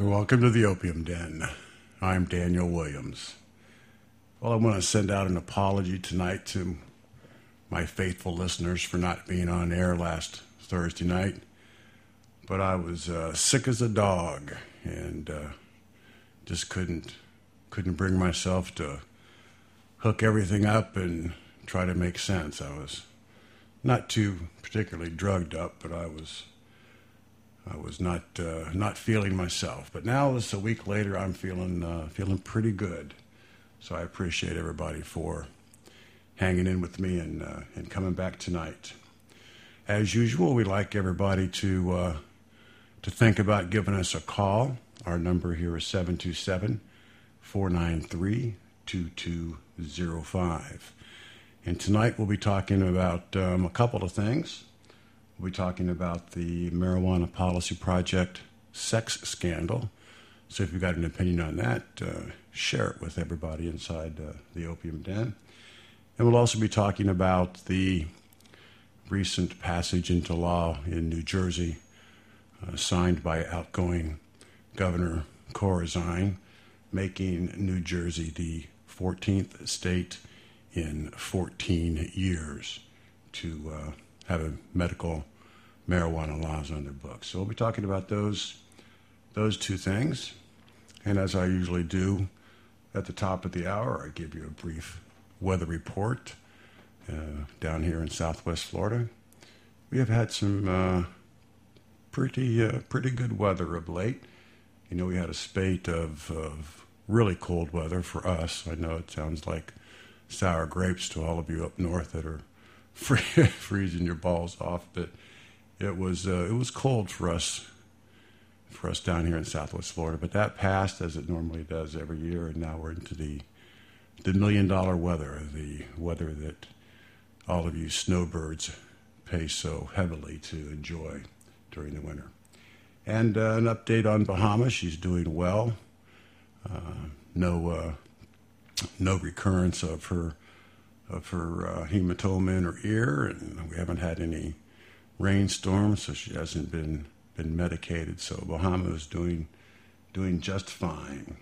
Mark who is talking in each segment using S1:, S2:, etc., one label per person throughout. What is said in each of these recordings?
S1: Welcome to the Opium Den. I'm Daniel Williams. Well, I want to send out an apology tonight to my faithful listeners for not being on air last Thursday night. But I was uh, sick as a dog and uh, just couldn't couldn't bring myself to hook everything up and try to make sense. I was not too particularly drugged up, but I was I was not uh, not feeling myself. But now, this a week later, I'm feeling uh, feeling pretty good. So I appreciate everybody for hanging in with me and uh, and coming back tonight. As usual, we'd like everybody to uh, to think about giving us a call. Our number here is 727 493 2205. And tonight we'll be talking about um, a couple of things. We'll be talking about the Marijuana Policy Project sex scandal. So if you've got an opinion on that, uh, share it with everybody inside uh, the Opium Den. And we'll also be talking about the recent passage into law in New Jersey, uh, signed by outgoing Governor Corzine, making New Jersey the 14th state in 14 years to have a medical marijuana laws on their books. So we'll be talking about those those two things. And as I usually do at the top of the hour, I give you a brief weather report uh, down here in Southwest Florida. We have had some uh, pretty uh, pretty good weather of late. You know, we had a spate of, of really cold weather for us. I know it sounds like sour grapes to all of you up north that are freezing your balls off, but it was uh, it was cold for us for us down here in Southwest Florida. But that passed as it normally does every year, and now we're into the the million dollar weather, the weather that all of you snowbirds pay so heavily to enjoy during the winter. And uh, an update on Bahama. She's doing well. Uh, no uh, no recurrence of her of her uh, hematoma in her ear, and we haven't had any rainstorms, so she hasn't been been medicated. So Bahama is doing doing just fine.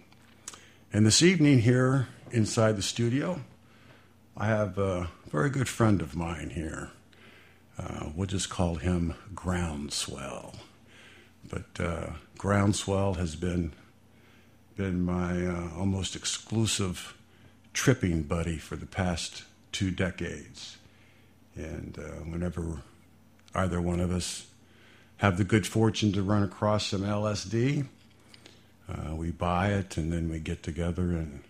S1: And this evening here inside the studio, I have a very good friend of mine here. Uh, we'll just call him Groundswell. But uh, Groundswell has been been my uh, almost exclusive tripping buddy for the past two decades. And uh, whenever either one of us have the good fortune to run across some LSD, uh, we buy it and then we get together and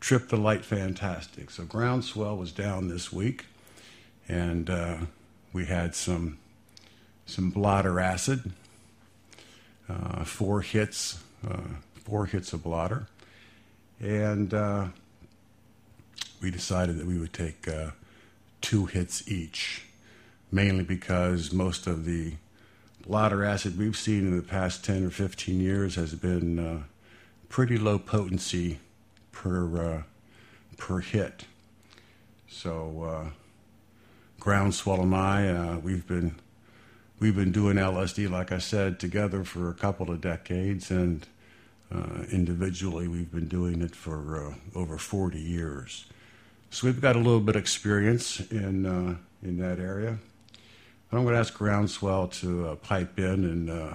S1: trip the light fantastic. So Groundswell was down this week, and uh, we had some some blotter acid, uh, four hits, uh, four hits of blotter, and uh, we decided that we would take uh, two hits each, mainly because most of the blotter acid we've seen in the past 10 or 15 years has been uh, pretty low potency per, uh, per hit. So, uh, Groundswell and I, uh, we've been we've been doing LSD, like I said, together for a couple of decades, and uh, individually we've been doing it for uh, over 40 years. So we've got a little bit of experience in uh, in that area. I'm going to ask Groundswell to uh, pipe in and uh,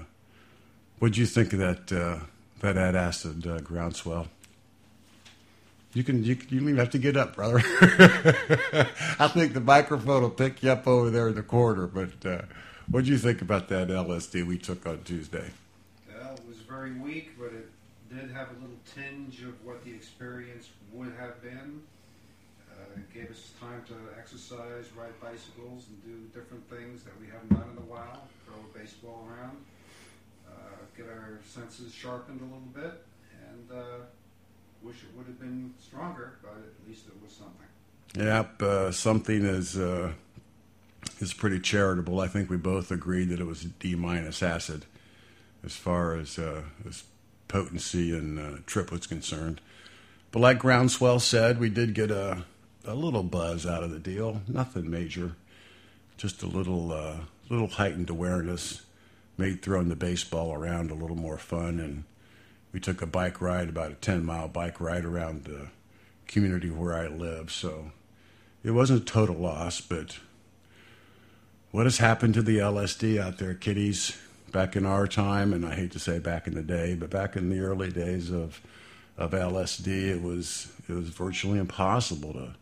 S1: what do you think of that uh, that ad acid uh, Groundswell? You can you, you even have to get up, brother. I think the microphone will pick you up over there in the corner. But uh, what do you think about that LSD we took on Tuesday?
S2: Well, it was very weak, but it did have a little tinge of what the experience would have been. Uh, it gave us time to exercise, ride bicycles, and do different things that we haven't done in a while. Throw a baseball around, uh, get our senses sharpened a little bit, and uh, wish it would have been stronger, but at least it was something.
S1: Yep, uh, something is uh, is pretty charitable. I think we both agreed that it was D minus acid as far as uh, as potency and uh, trip was concerned. But like Groundswell said, we did get a a little buzz out of the deal. Nothing major, just a little uh, little heightened awareness made throwing the baseball around a little more fun and we took a bike ride, about a 10 mile bike ride around the community where I live. So it wasn't a total loss, but what has happened to the LSD out there, kiddies? Back in our time, and I hate to say back in the day, but back in the early days of of LSD, it was it was virtually impossible to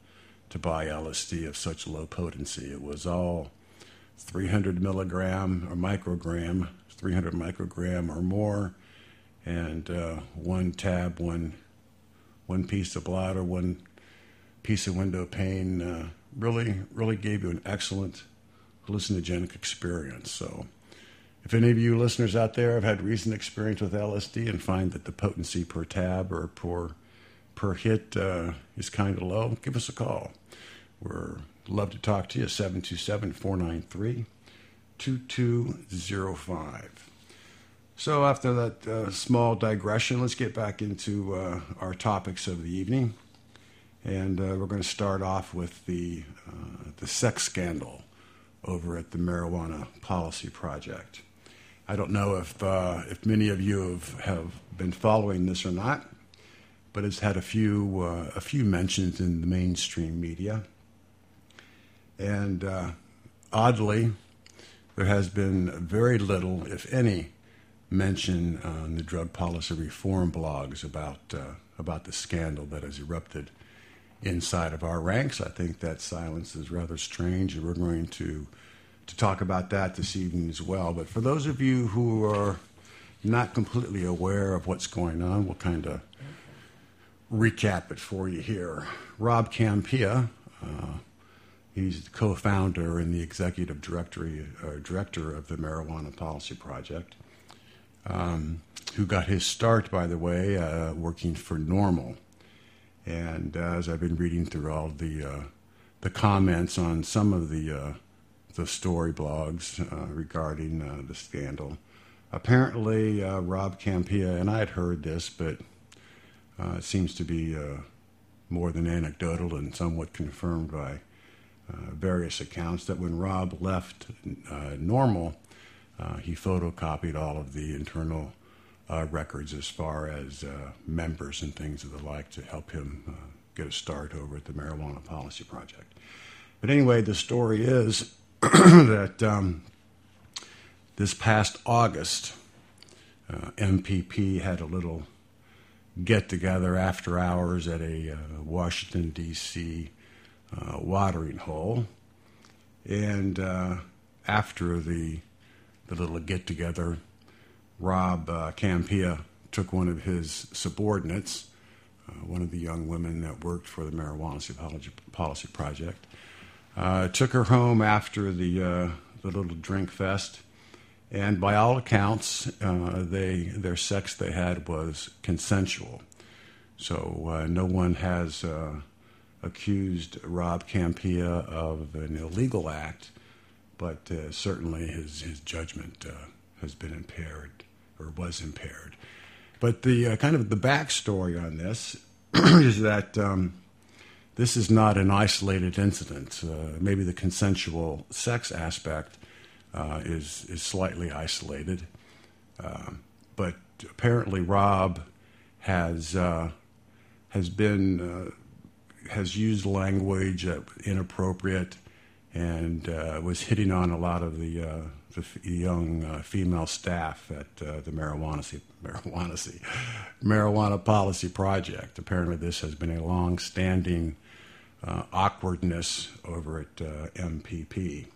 S1: to buy LSD of such low potency. It was all 300 milligram or microgram, 300 microgram or more, and uh, one tab, one one piece of blotter, one piece of window pane. Uh, really, really gave you an excellent hallucinogenic experience. So, if any of you listeners out there have had recent experience with LSD and find that the potency per tab or per per hit uh, is kind of low, give us a call. We're love to talk to you. 727 493 2205. So, after that uh, small digression, let's get back into uh, our topics of the evening. And uh, we're going to start off with the, uh, the sex scandal over at the Marijuana Policy Project. I don't know if, uh, if many of you have, have been following this or not, but it's had a few, uh, a few mentions in the mainstream media. And oddly, there has been very little, if any, mention on the drug policy reform blogs about uh, about the scandal that has erupted inside of our ranks. I think that silence is rather strange, and we're going to to talk about that this evening as well. But for those of you who are not completely aware of what's going on, we'll kind of recap it for you here. Rob Kampia. uh, he's co-founder and the executive director, uh, director of the Marijuana Policy Project um, who got his start, by the way, uh, working for NORML. And uh, as I've been reading through all the uh, the comments on some of the uh, the story blogs regarding the scandal, apparently Rob Kampia and I had heard this, but it seems to be more than anecdotal and somewhat confirmed by various accounts that when Rob left NORML, uh, he photocopied all of the internal uh, records as far as uh, members and things of the like to help him uh, get a start over at the Marijuana Policy Project. But anyway, the story is that um, this past August, uh, MPP had a little get together after hours at a uh, Washington, D.C. watering hole. And after the the little get together, Rob uh, Kampia took one of his subordinates, uh, one of the young women that worked for the Marijuana Policy Project, uh, took her home after the, uh, the little drink fest. And by all accounts, uh, they, their sex they had was consensual. So uh, no one has accused Rob Kampia of an illegal act but uh, certainly his, his judgment uh, has been impaired or was impaired. But the uh, kind of the backstory on this is that um, this is not an isolated incident. Uh, maybe the consensual sex aspect uh, is is slightly isolated, um, but apparently Rob has uh, has been has used language that inappropriate and uh, was hitting on a lot of the, uh, the f- young uh, female staff at uh, the marijuana marijuana marijuana policy project. Apparently, this has been a long-standing uh, awkwardness over at uh, MPP,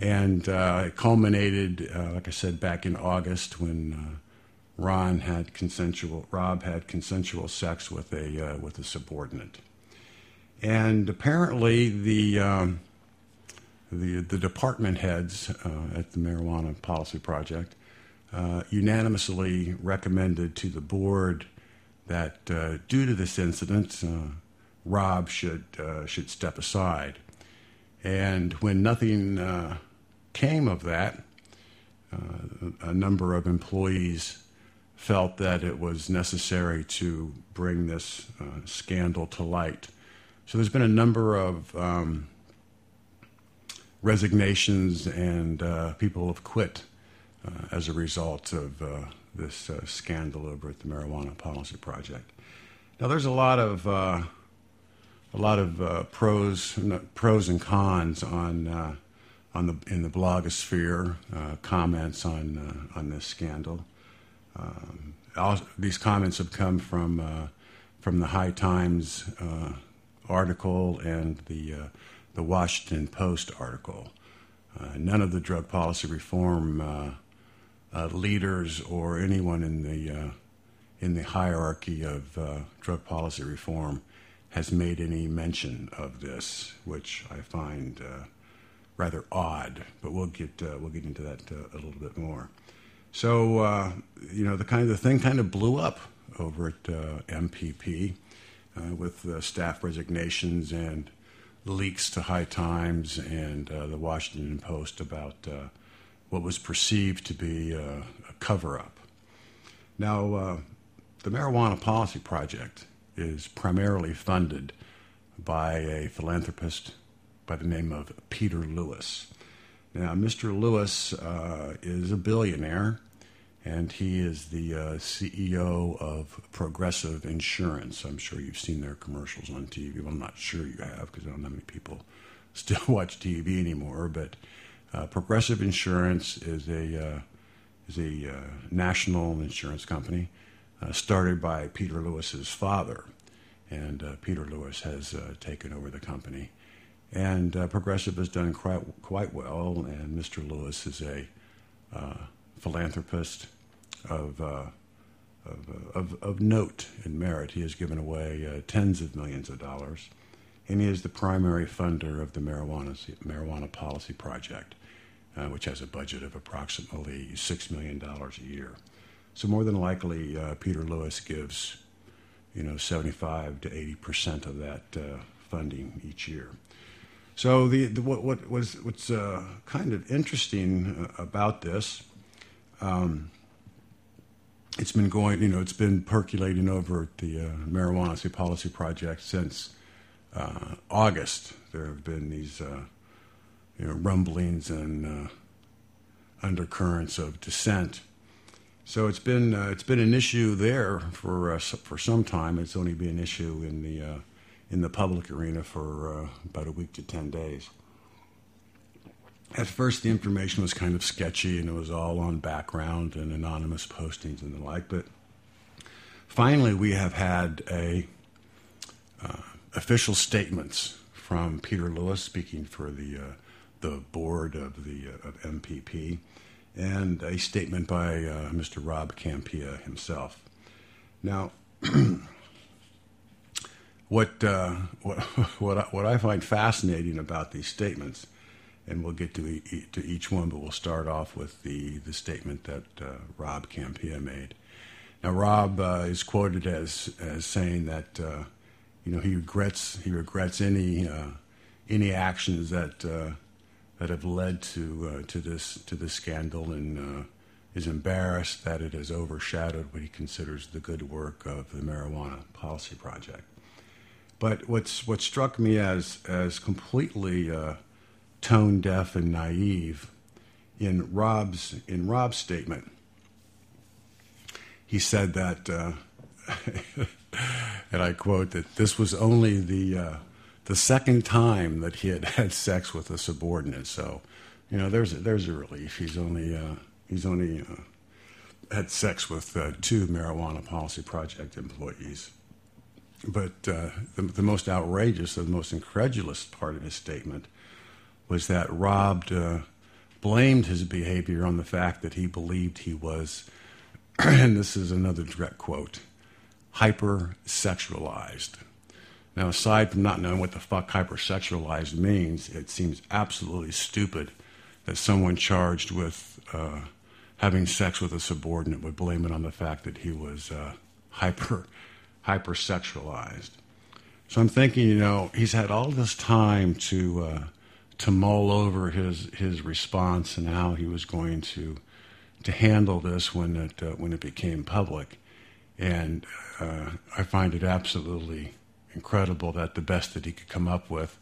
S1: and it culminated, like I said, back in August when. Ron had consensual. Rob had consensual sex with a with a subordinate, and apparently the um, the, the department heads uh, at the Marijuana Policy Project uh, unanimously recommended to the board that uh, due to this incident, uh, Rob should, uh, should step aside. And when nothing uh, came of that, a number of employees felt that it was necessary to bring this scandal to light. So there's been a number of um, resignations and uh, people have quit uh, as a result of uh, this uh, scandal over at the Marijuana Policy Project. Now, there's a lot of uh, a lot of uh, pros pros and cons on on the in the blogosphere comments on on this scandal. Um, all, these comments have come from from the High Times article and the the Washington Post article. Uh, none of the drug policy reform uh, uh, leaders or anyone in the in the hierarchy of drug policy reform has made any mention of this, which I find rather odd. But we'll get we'll get into that a little bit more. So uh, you know the kind of the thing kind of blew up over at uh, MPP uh, with staff resignations and leaks to High Times and uh, the Washington Post about uh, what was perceived to be a, cover up. Now, uh, the Marijuana Policy Project is primarily funded by a philanthropist by the name of Peter Lewis. Now, Mr. Lewis uh, is a billionaire and he is the uh, CEO of Progressive Insurance. I'm sure you've seen their commercials on TV. Well, I'm not sure you have because I don't know how many people still watch TV anymore. But uh, Progressive Insurance is a uh, is a uh, national insurance company uh, started by Peter Lewis's father, and uh, Peter Lewis has taken over the company. And Progressive has done quite quite well, and Mr. Lewis is a philanthropist of, uh, of, uh, of, of, note and merit. He has given away uh, tens of millions of dollars, and he is the primary funder of the Marijuana, marijuana Policy Project, uh, which has a budget of approximately $6 million a year. So, more than likely, uh, Peter Lewis gives you know, 75 to 80 percent of that uh, funding each year. So the, the what, what was what's kind of interesting about this um, it's been going, you know, it's been percolating over at the uh, Marijuana Policy Project since uh, August. There have been these, uh, you know, rumblings and uh, undercurrents of dissent. So it's been uh, it's been an issue there for uh, for some time. It's only been an issue in the in the public arena for about a week to ten days at first the information was kind of sketchy and it was all on background and anonymous postings and the like but finally we have had a uh, official statements from Peter Lewis speaking for the uh, the board of the uh, of MPP and a statement by uh, Mr. Rob Kampia himself now what, uh, what what I, what I find fascinating about these statements and we'll get to, e- to each one, but we'll start off with the, the statement that uh, Rob Kampia made. Now, Rob uh, is quoted as as saying that uh, you know he regrets he regrets any uh, any actions that uh, that have led to uh, to this to this scandal and is embarrassed that it has overshadowed what he considers the good work of the marijuana policy project. But what's what struck me as as completely tone deaf and naive. In Rob's in Rob's statement, he said that, uh, and I quote that this was only the uh, the second time that he had had sex with a subordinate. So, you know, there's a, there's a relief. He's only uh, he's only uh, had sex with uh, two marijuana policy project employees. But uh, the, the most outrageous, the most incredulous part of his statement was that Rob uh, blamed his behavior on the fact that he believed he was, and this is another direct quote, hypersexualized. Now, aside from not knowing what the fuck hypersexualized means, it seems absolutely stupid that someone charged with uh, having sex with a subordinate would blame it on the fact that he was uh, hyper hypersexualized. So I'm thinking, you know, he's had all this time to uh, to mull over his his response and how he was going to to handle this when it uh, when it became public. And uh, I find it absolutely incredible that the best that he could come up with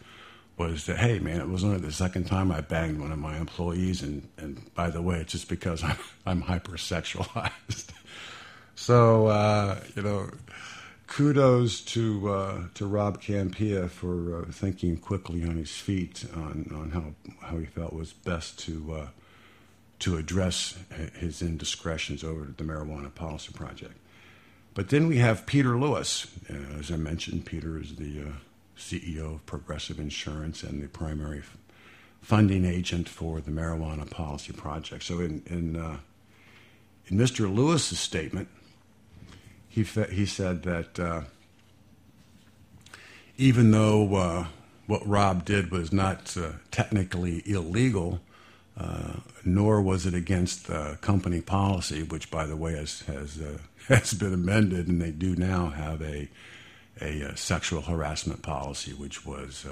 S1: was that hey man, it was only the second time I banged one of my employees, and and by the way, it's just because I'm I'm hypersexualized. so uh, you know, kudos to uh, to Rob Kampia for uh, thinking quickly on his feet on on how how he felt was best to. Uh, to address his indiscretions over the Marijuana Policy Project. But then we have Peter Lewis. Uh, as I mentioned, Peter is the uh, CEO of Progressive Insurance and the primary funding agent for the Marijuana Policy Project. So, in in, uh, in Mr. Lewis's statement, he he said that uh, even though uh, what Rob did was not uh, technically illegal, uh, nor was it against company policy, which, by the way, has has, uh, has been amended, and they do now have a a, uh, sexual harassment policy, which was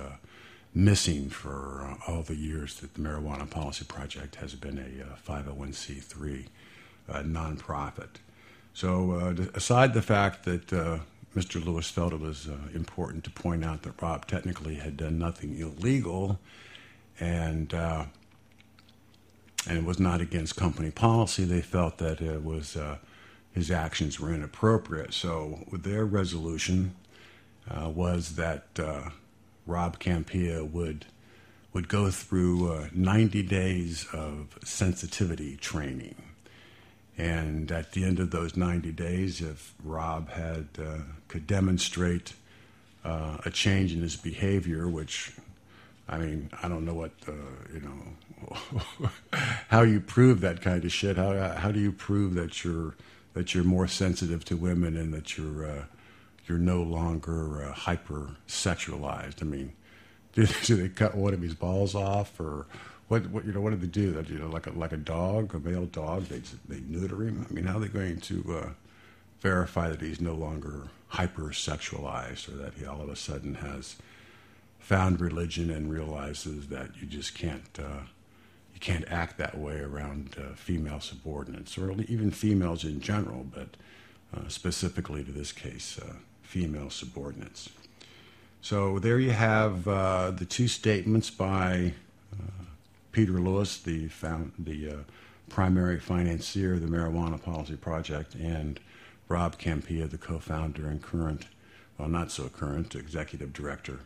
S1: missing for all the years that the Marijuana Policy Project has been a 501c3 nonprofit. So, aside the fact that Mr. Lewis felt it was important to point out that Rob technically had done nothing illegal, and and it was not against company policy. They felt that it was uh, his actions were inappropriate. So their resolution uh, was that uh, Rob Kampia would would go through uh, 90 days of sensitivity training. And at the end of those 90 days, if Rob had uh, could demonstrate uh, a change in his behavior, which I mean, I don't know what you know how you prove that kind of shit. How how do you prove that you're that you're more sensitive to women and that you're uh, you're no longer uh, hyper sexualized? I mean, do, do, they cut one of his balls off or? What, what you know? What do they do? That you know, like a like a dog, a male dog, they they neuter him. I mean, how are they going to uh, verify that he's no longer hyper sexualized, or that he all of a sudden has found religion and realizes that you just can't uh, you can't act that way around uh, female subordinates or even females in general, but uh, specifically to this case, uh, female subordinates. So there you have uh, the two statements by Peter Lewis, the found, the primary financier of the Marijuana Policy Project, and Rob Kampia, the co-founder and current, well, not so current, executive director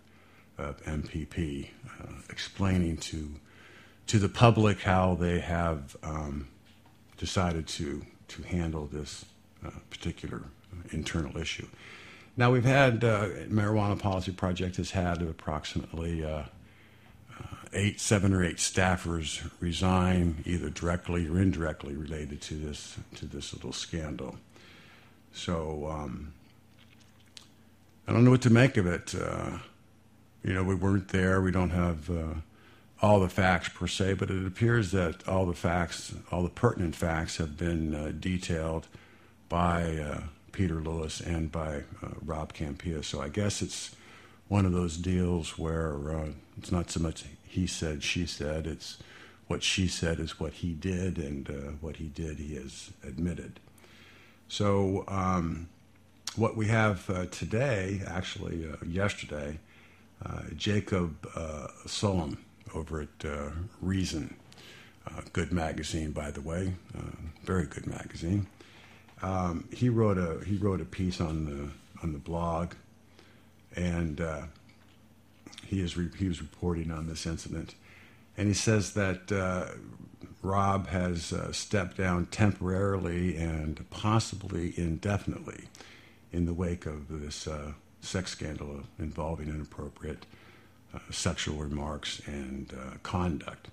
S1: of MPP, uh, explaining to to the public how they have um, decided to to handle this uh, particular internal issue. Now we've had uh, marijuana policy project has had approximately uh, uh, eight, seven or eight staffers resign, either directly or indirectly related to this to this little scandal. So um, I don't know what to make of it. Uh, you know, we weren't there. We don't have uh, all the facts per se, but it appears that all the facts, all the pertinent facts, have been uh, detailed by uh, Peter Lewis and by uh, Rob Kampia. So I guess it's one of those deals where uh, it's not so much he said, she said. It's what she said is what he did, and uh, what he did, he has admitted. So um, what we have today, actually yesterday uh, Jacob uh, Sullum over at uh, Reason. good magazine, by the way, very good magazine. Um, he wrote a he wrote a piece on the on the blog, and uh, he is re- he was reporting on this incident, and he says that uh, Rob has uh, stepped down temporarily and possibly indefinitely in the wake of this sex scandal involving inappropriate uh, sexual remarks and uh, conduct.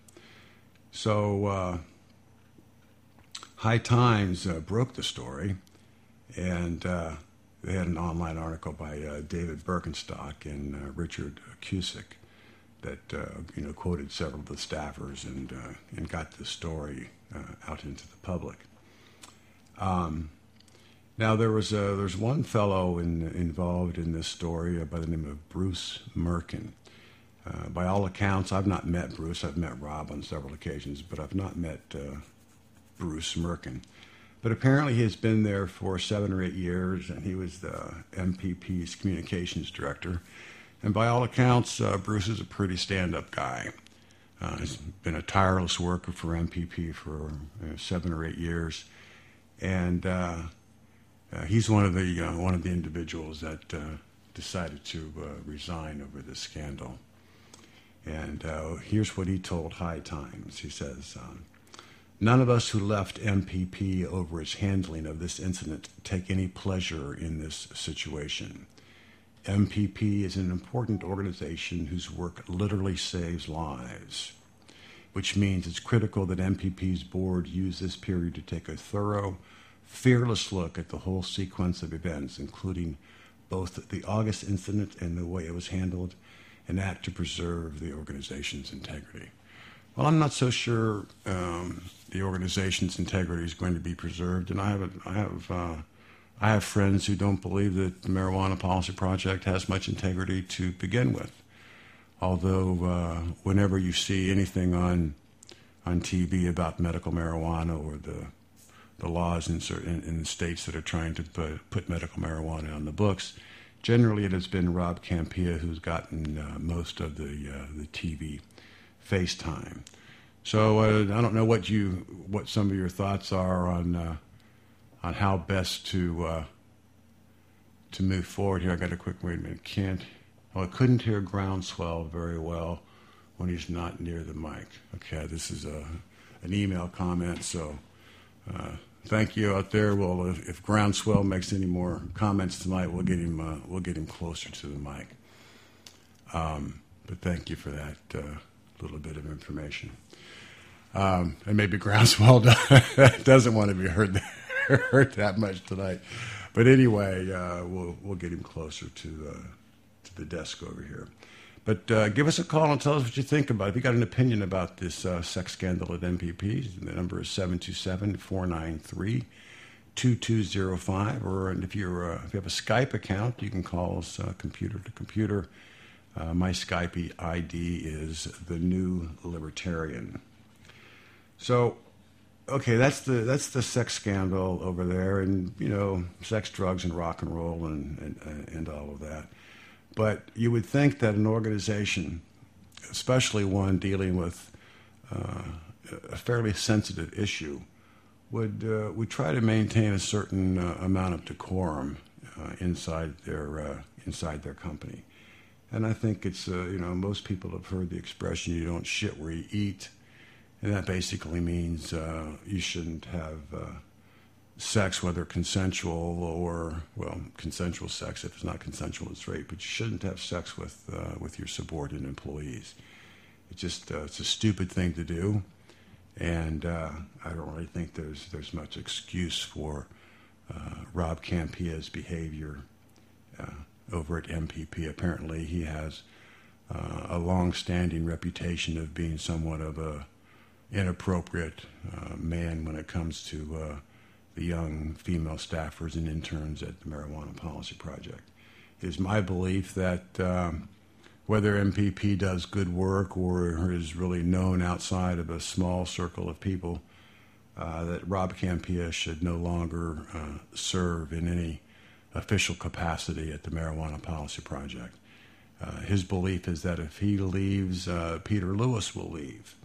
S1: So, uh, High Times uh, broke the story, and uh, they had an online article by uh, David Bienenstock and Richard Cusick that you know quoted several of the staffers and and got the story out into the public. Um, now there was a, there's one fellow in, involved in this story by the name of Bruce Mirken. Uh, by all accounts, I've not met Bruce. I've met Rob on several occasions, but I've not met uh, Bruce Mirken. But apparently, he has been there for seven or eight years, and he was the MPP's communications director. And by all accounts, uh, Bruce is a pretty stand up guy. Uh, he's been a tireless worker for MPP for seven or eight years. And uh, uh, he's one of the, uh, one of the individuals that decided to resign over this scandal. And here's what he told High Times. He says, um, None of us who left MPP over its handling of this incident take any pleasure in this situation. MPP is an important organization whose work literally saves lives, which means it's critical that MPP's board use this period to take a thorough, fearless look at the whole sequence of events, including both the August incident and the way it was handled, and act to preserve the organization's integrity. Well, I'm not so sure um, the organization's integrity is going to be preserved, and I have a, I have uh, I have friends who don't believe that the Marijuana Policy Project has much integrity to begin with. Although, uh, whenever you see anything on on TV about medical marijuana or the the laws in certain in, the states that are trying to put, put medical marijuana on the books, generally it has been Rob Kampia who's gotten uh, most of the uh, the TV FaceTime. So uh, I don't know what you what some of your thoughts are on uh, on how best to uh, to move forward here. I got a quick wait a minute. Can't well, I couldn't hear groundswell very well when he's not near the mic. Okay, this is a an email comment. So uh, thank you out there. Well, if, if, groundswell makes any more comments tonight, we'll get him uh, we'll get him closer to the mic. Um, but thank you for that uh, little bit of information. Um, and maybe Groundswell doesn't want to be heard heard that much tonight. But anyway, uh, we'll we'll get him closer to uh, to the desk over here. But uh, give us a call and tell us what you think about it. If you got an opinion about this uh, sex scandal at MPP, the number is 727 493 2205. Or if, you're, uh, if you have a Skype account, you can call us uh, computer to computer uh, my Skype ID is the New Libertarian. So, okay, that's the that's the sex scandal over there, and you know, sex, drugs, and rock and roll, and and, and all of that. But you would think that an organization, especially one dealing with uh, a fairly sensitive issue, would uh, would try to maintain a certain uh, amount of decorum uh, inside their uh, inside their company. And I think it's, uh, you know, most people have heard the expression, you don't shit where you eat. And that basically means uh, you shouldn't have uh, sex, whether consensual or, well, consensual sex. If it's not consensual, it's rape. But you shouldn't have sex with, uh, with your subordinate employees. It's just, uh, it's a stupid thing to do. And uh, I don't really think there's, there's much excuse for Rob Kampia's behavior over at MPP. Apparently, he has uh, a long-standing reputation of being somewhat of a inappropriate uh, man when it comes to uh, the young female staffers and interns at the Marijuana Policy Project. It is my belief that um, whether MPP does good work or is really known outside of a small circle of people, uh, that Rob Kampia should no longer uh, serve in any official capacity at the Marijuana Policy Project. Uh, his belief is that if he leaves, uh, Peter Lewis will leave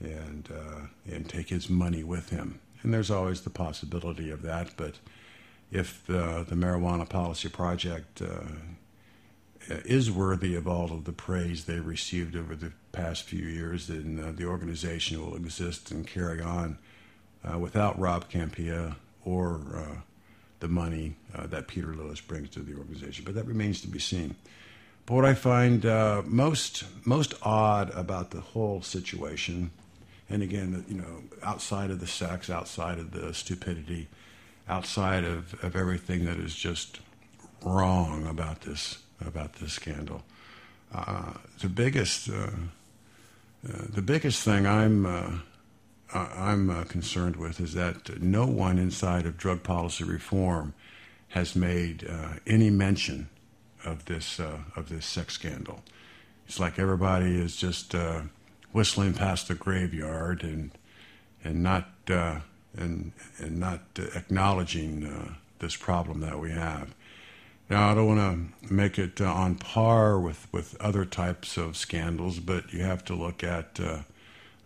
S1: and, uh, and take his money with him. And there's always the possibility of that, but if the, the Marijuana Policy Project uh, is worthy of all of the praise they received over the past few years, then uh, the organization will exist and carry on uh, without Rob Kampia or the money uh, that Peter Lewis brings to the organization. But that remains to be seen. But what I find uh, most most odd about the whole situation, and again, you know, outside of the sex, outside of the stupidity, outside of, of everything that is just wrong about this about this scandal, uh, the biggest uh, uh, the biggest thing I'm uh, I'm uh, concerned with is that no one inside of drug policy reform has made uh, any mention of this uh, of this sex scandal. It's like everybody is just whistling past the graveyard and and not uh, and and not acknowledging uh, this problem that we have. Now, I don't want to make it uh, on par with, with other types of scandals, but you have to look at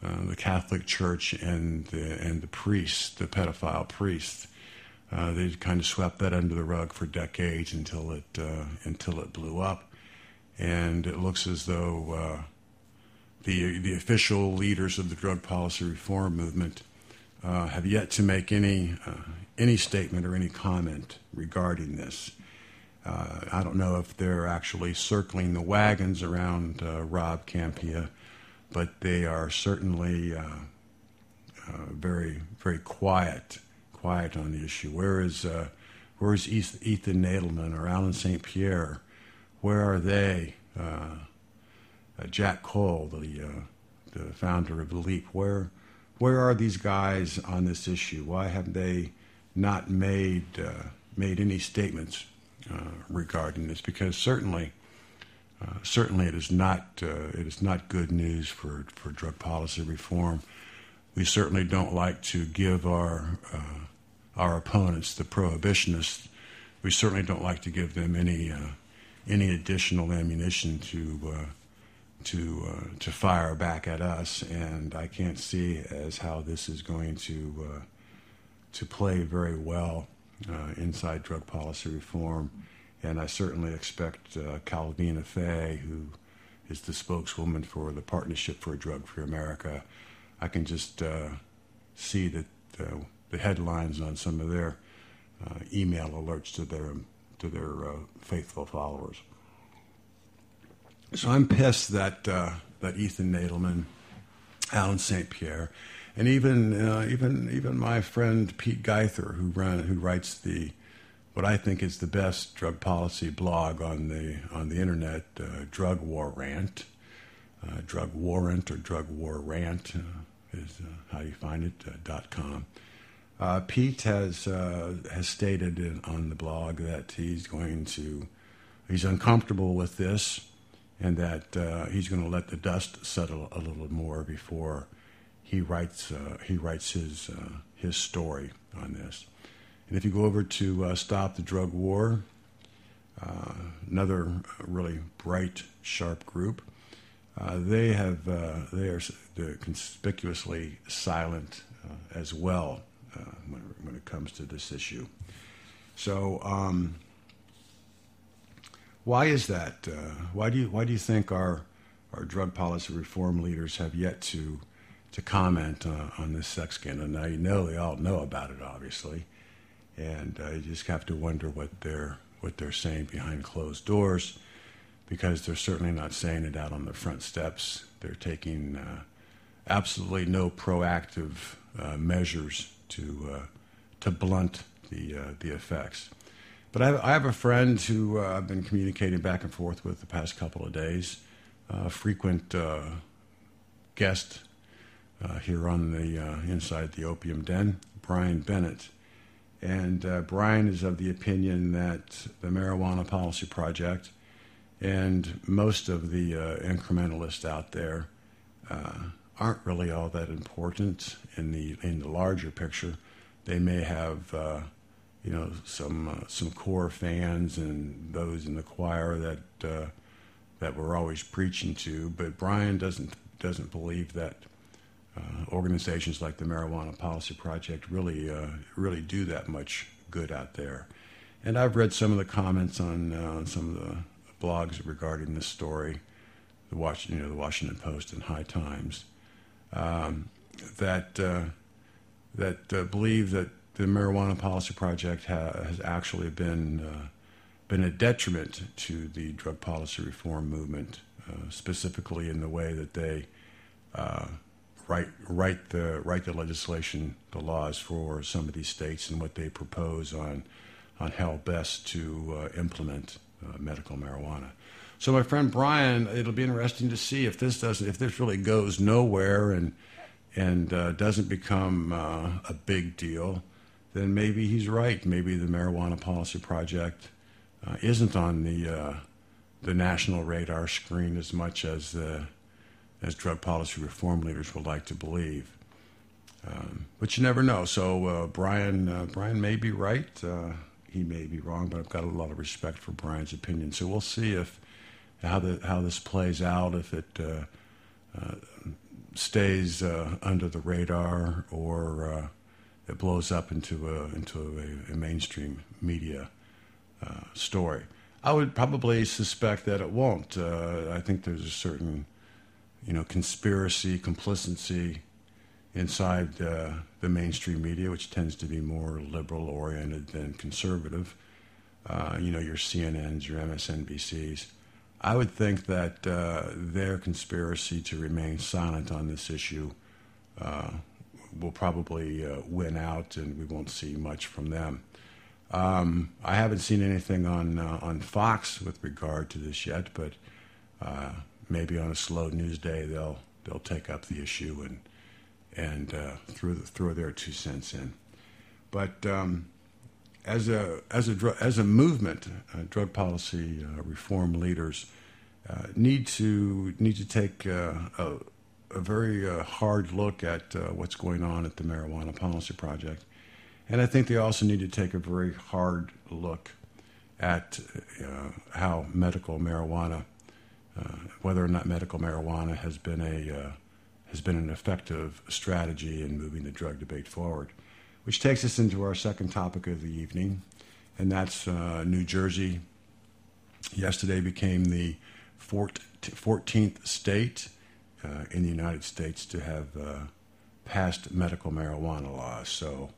S1: uh, uh, the Catholic Church and the, and the priests, the pedophile priests. Uh, they kind of swept that under the rug for decades until it uh, until it blew up, and it looks as though uh, the the official leaders of the drug policy reform movement have yet to make any any statement or any comment regarding this. Uh, I don't know if they're actually circling the wagons around uh, Rob Kampia, but they are certainly uh, uh very, very quiet, quiet on the issue. Where is, uh, where is Ethan Nadelmann or Allen St. Pierre? Where are they? Uh, Jack Cole, the, the founder of Leap, where, where are these guys on this issue? Why have they not made, made any statements uh, regarding this because certainly, uh, certainly it is not uh, it is not good news for, for drug policy reform. We certainly don't like to give our our opponents, the prohibitionists, we certainly don't like to give them any any additional ammunition to uh, to uh, to fire back at us, and I can't see as how this is going to uh, to play very well uh, inside drug policy reform. And I certainly expect uh, Calvina Fay, who is the spokeswoman for the Partnership for a Drug Free America, I can just uh, see that uh, the headlines on some of their uh, email alerts to their to their uh, faithful followers. So I'm pissed that that Ethan Nadelmann, Allen St. Pierre, and even uh, even even my friend Pete Guither, who run who writes the what I think is the best drug policy blog on the on the internet, uh, Drug War Rant, uh, Drug Warrant or Drug War Rant uh, is uh, how you find it. Uh, dot com. Pete has has stated in, on the blog that he's going to he's uncomfortable with this, and that he's going to let the dust settle a little more before he writes uh, he writes his uh, his story on this. And if you go over to uh, Stop the Drug War, uh, another really bright, sharp group, uh, they have uh, they are conspicuously silent as well when, when it comes to this issue. So. Um, why is that? why do you why do you think our our drug policy reform leaders have yet to to comment uh, on this sex scandal. Now you know they all know about it, obviously, and uh, you just have to wonder what they're what they're saying behind closed doors, because they're certainly not saying it out on the front steps. They're taking uh, absolutely no proactive uh, measures to uh, to blunt the uh, the effects. But I I have, a friend who I've been communicating back and forth with the past couple of days, a frequent guest uh, here on the uh, inside the opium den, Brian Bennett. And uh, Brian is of the opinion that the Marijuana Policy Project and most of the uh, incrementalists out there uh, aren't really all that important in the in the larger picture. They may have uh, you know some some core fans and those in the choir that that we're always preaching to, but Brian doesn't doesn't believe that uh, organizations like the Marijuana Policy Project really uh, really do that much good out there. And I've read some of the comments on uh, some of the blogs regarding this story, the Washington, you know, the Washington Post and High Times, um, that uh, that uh, believe that the Marijuana Policy Project ha- has actually been uh, been a detriment to the drug policy reform movement, specifically in the way that they write write the write the legislation, the laws for some of these states and what they propose on on how best to uh, implement uh, medical marijuana. So, my friend Brian, it'll be interesting to see if this doesn't if this really goes nowhere and and uh, doesn't become uh, a big deal. Then maybe he's right. Maybe the marijuana policy project uh, isn't on the uh, the national radar screen as much as the as drug policy reform leaders would like to believe. Um, but you never know. So uh, Brian, uh, Brian may be right. Uh, he may be wrong, but I've got a lot of respect for Brian's opinion. So we'll see if how the how this plays out, if it uh, uh, stays uh, under the radar or it blows up into a into a, a mainstream media story. I would probably suspect that it won't. I think there's a certain, you know, conspiracy, complicity inside uh, the mainstream media, which tends to be more liberal oriented than conservative. Uh, you know, your CNNs, your MSNBCs. I would think that uh, their conspiracy to remain silent on this issue uh, will probably uh, win out, and we won't see much from them. Um, I haven't seen anything on uh, on Fox with regard to this yet, but maybe on a slow news day they'll they'll take up the issue and and uh, throw throw their two cents in. But um, as a as a dr- as a movement, uh, drug policy uh, reform leaders uh, need to need to take a, a very hard look at what's going on at the Marijuana Policy Project and I think they also need to take a very hard look at uh, how medical marijuana, uh, whether or not medical marijuana has been a uh, has been an effective strategy in moving the drug debate forward. Which takes us into our second topic of the evening, and that's uh, New Jersey. Yesterday became the 14th state uh, in the United States to have uh, passed medical marijuana laws. So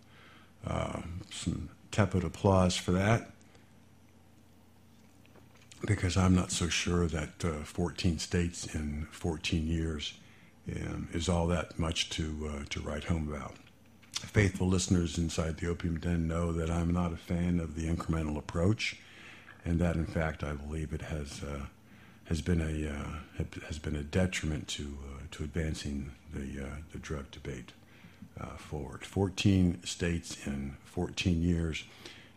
S1: uh, some tepid applause for that because I'm not so sure that uh, 14 states in 14 years um, is all that much to uh, to write home about. Faithful listeners inside the opium den know that I'm not a fan of the incremental approach, and that in fact I believe it has uh, has been a uh, has been a detriment to uh, to advancing the the drug debate uh, forward. 14 states in 14 years,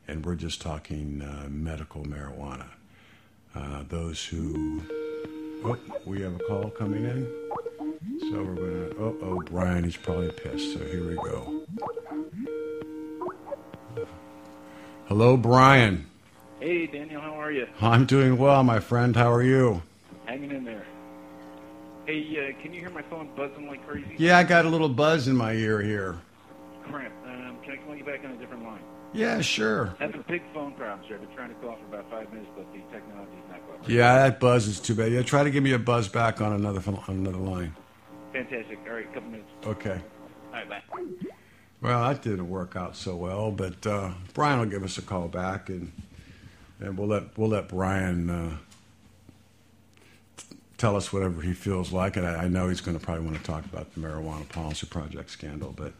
S1: and we're just talking uh, medical marijuana. Uh, those who. Oh, we have a call coming in. So we're going to. Oh, oh, Brian, he's probably pissed. So here we go. Hello, Brian.
S3: Hey, Daniel, how are you?
S1: I'm doing well, my friend. How are you?
S3: Hanging in there. Hey, uh, can you hear my phone buzzing like crazy?
S1: Yeah, I got a little buzz in my ear here.
S3: Crap. Um, can I call you back on a different line?
S1: Yeah, sure.
S3: Having big phone problems here. I've been trying to call for about five minutes, but the technology is not cooperating.
S1: Yeah, that buzz is too bad. Yeah, try to give me a buzz back on another on another line.
S3: Fantastic. All right, a couple minutes.
S1: Okay.
S3: All right, bye.
S1: Well, that didn't work out so well, but uh, Brian will give us a call back, and and we'll let we'll let Brian uh, tell us whatever he feels like. And I, I know he's going to probably want to talk about the marijuana policy project scandal. But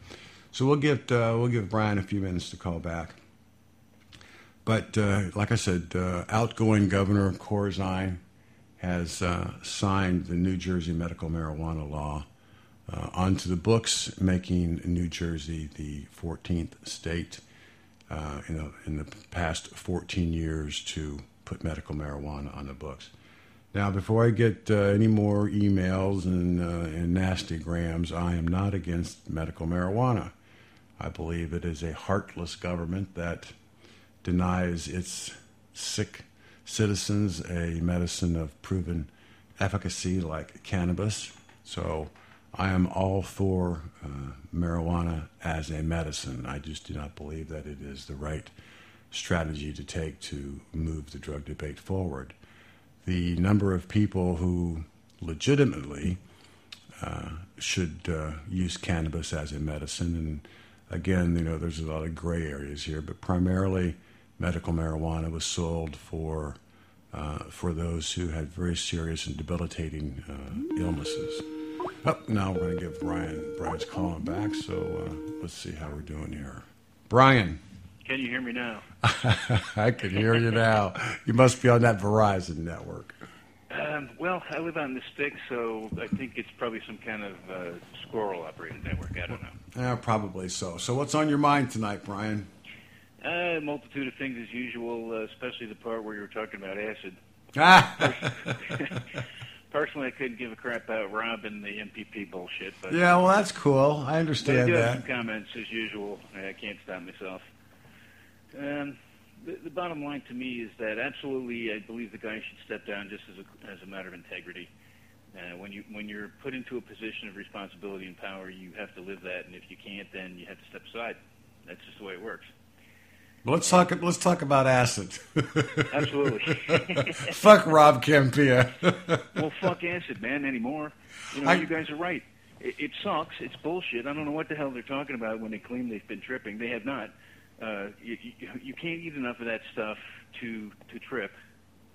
S1: so we'll give uh, we'll give Brian a few minutes to call back. But uh, like I said, uh, outgoing Governor Corzine has uh, signed the New Jersey medical marijuana law onto the books, making New Jersey the 14th state in, a, in the past 14 years to put medical marijuana on the books. Now, before I get uh, any more emails and, uh, and nasty grams, I am not against medical marijuana. I believe it is a heartless government that denies its sick citizens a medicine of proven efficacy like cannabis. So I am all for uh, marijuana as a medicine. I just do not believe that it is the right strategy to take to move the drug debate forward the number of people who legitimately uh, should uh, use cannabis as a medicine. And again, you know, there's a lot of gray areas here, but primarily medical marijuana was sold for uh, for those who had very serious and debilitating uh, illnesses. Oh, now we're going to give Brian Brian's calling back. So uh, let's see how we're doing here. Brian.
S3: Can you hear me now?
S1: I can hear you now. You must be on that Verizon network.
S3: Um, well, I live on the stick, so I think it's probably some kind of uh, squirrel operated network. I don't know.
S1: Yeah, probably so. So, what's on your mind tonight, Brian?
S3: Uh, a multitude of things as usual, uh, especially the part where you were talking about acid.
S1: Ah!
S3: Personally, I couldn't give a crap about Rob and the MPP bullshit. But
S1: yeah, well, that's cool. I understand
S3: I do
S1: that.
S3: Have some comments as usual. I can't stop myself. Um, the, the bottom line to me is that absolutely, I believe the guy should step down just as a, as a matter of integrity. Uh, when you when you're put into a position of responsibility and power, you have to live that, and if you can't, then you have to step aside. That's just the way it works.
S1: Let's talk. Let's talk about acid.
S3: Absolutely.
S1: fuck Rob Kampia.
S3: well, fuck acid, man. Anymore. You know,
S1: I-
S3: you guys are right. It, it sucks. It's bullshit. I don't know what the hell they're talking about when they claim they've been tripping. They have not. Uh, you, you, you can't eat enough of that stuff to to trip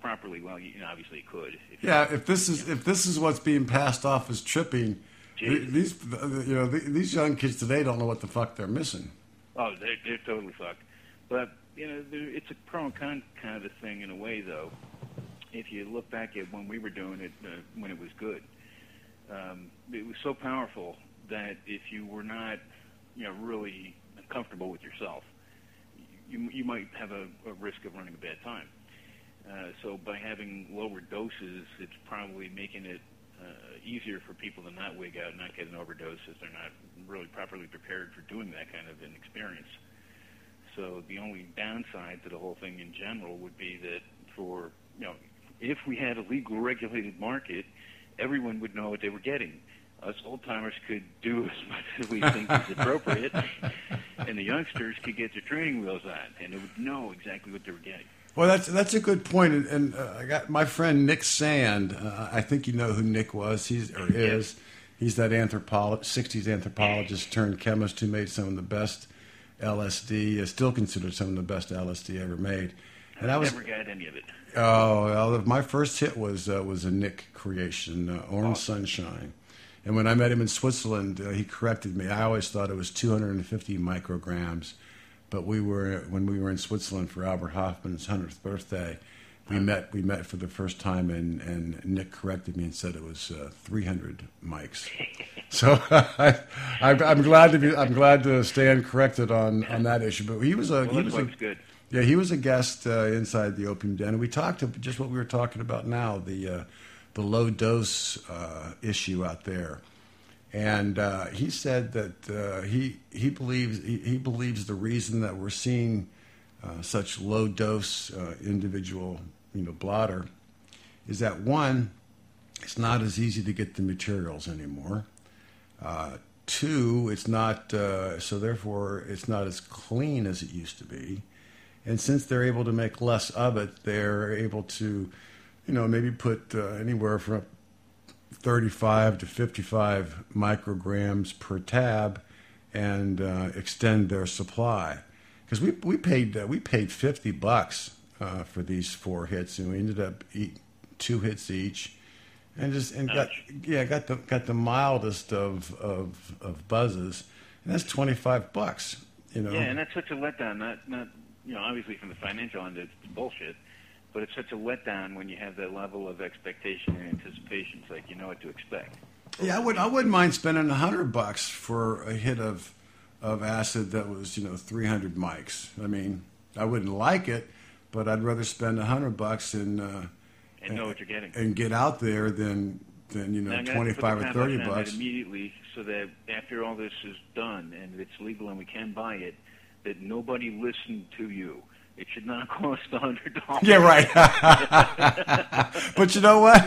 S3: properly. Well, you, you know, obviously you could. If
S1: yeah, if this is if this is what's being passed off as tripping,
S3: Jesus.
S1: these you know these young kids today don't know what the fuck they're missing.
S3: Oh, they're, they're totally fucked. But you know, there, it's a pro and con kind of a thing in a way, though. If you look back at when we were doing it, uh, when it was good, um, it was so powerful that if you were not, you know, really comfortable with yourself, you you might have a, a risk of running a bad time. Uh, so by having lower doses, it's probably making it uh, easier for people to not wig out, not get an overdose, if they're not really properly prepared for doing that kind of an experience. So the only downside to the whole thing in general would be that for you know, if we had a legal regulated market, everyone would know what they were getting. Us old timers could do as much as we think is appropriate, and the youngsters could get their training wheels on, and they would know exactly what they were getting.
S1: Well, that's that's a good point, and, and uh, I got my friend Nick Sand. Uh, I think you know who Nick was. He's or is. He's that anthropologist, '60s anthropologist turned chemist who made some of the best LSD. Is still considered some of the best LSD ever made. And I was
S3: Never got any of it.
S1: oh, well, my first hit was uh, was a Nick creation, uh, Orange Sunshine. And when I met him in Switzerland, uh, he corrected me. I always thought it was 250 micrograms, but we were when we were in Switzerland for Albert Hofmann's 100th birthday. We met. We met for the first time, and, and Nick corrected me and said it was uh, 300 mics. So I, I'm, I'm glad to be. I'm glad to stand corrected on, on that issue. But he was a
S3: Well,
S1: he was a,
S3: good.
S1: yeah, he was a guest uh, inside the opium den. And we talked to just what we were talking about now the uh, the low dose uh, issue out there, and uh, he said that uh, he he believes he, he believes the reason that we're seeing uh, such low dose uh, individual you know blotter is that one, it's not as easy to get the materials anymore. Uh, two, it's not uh, so therefore it's not as clean as it used to be. And since they're able to make less of it, they're able to, you know, maybe put uh, anywhere from 35 to 55 micrograms per tab and uh, extend their supply. Because we, we paid uh, we paid 50 bucks uh, for these four hits, and we ended up eat two hits each, and just and got yeah got the got the mildest of of, of buzzes, and that's 25 bucks. You know.
S3: Yeah, and that's such a letdown. Not not you know obviously from the financial end it's bullshit, but it's such a letdown when you have that level of expectation and anticipation. It's like you know what to expect.
S1: Yeah, I would. I wouldn't mind spending a hundred bucks for a hit of of acid that was, you know, three hundred mics. I mean, I wouldn't like it, but I'd rather spend a hundred bucks and uh,
S3: And know what you're getting.
S1: and get out there than than you know twenty five or thirty bucks.
S3: immediately, so that after all this is done and it's legal and we can buy it, that nobody listened to you. It should not cost a hundred dollars.
S1: Yeah, right. but you know what?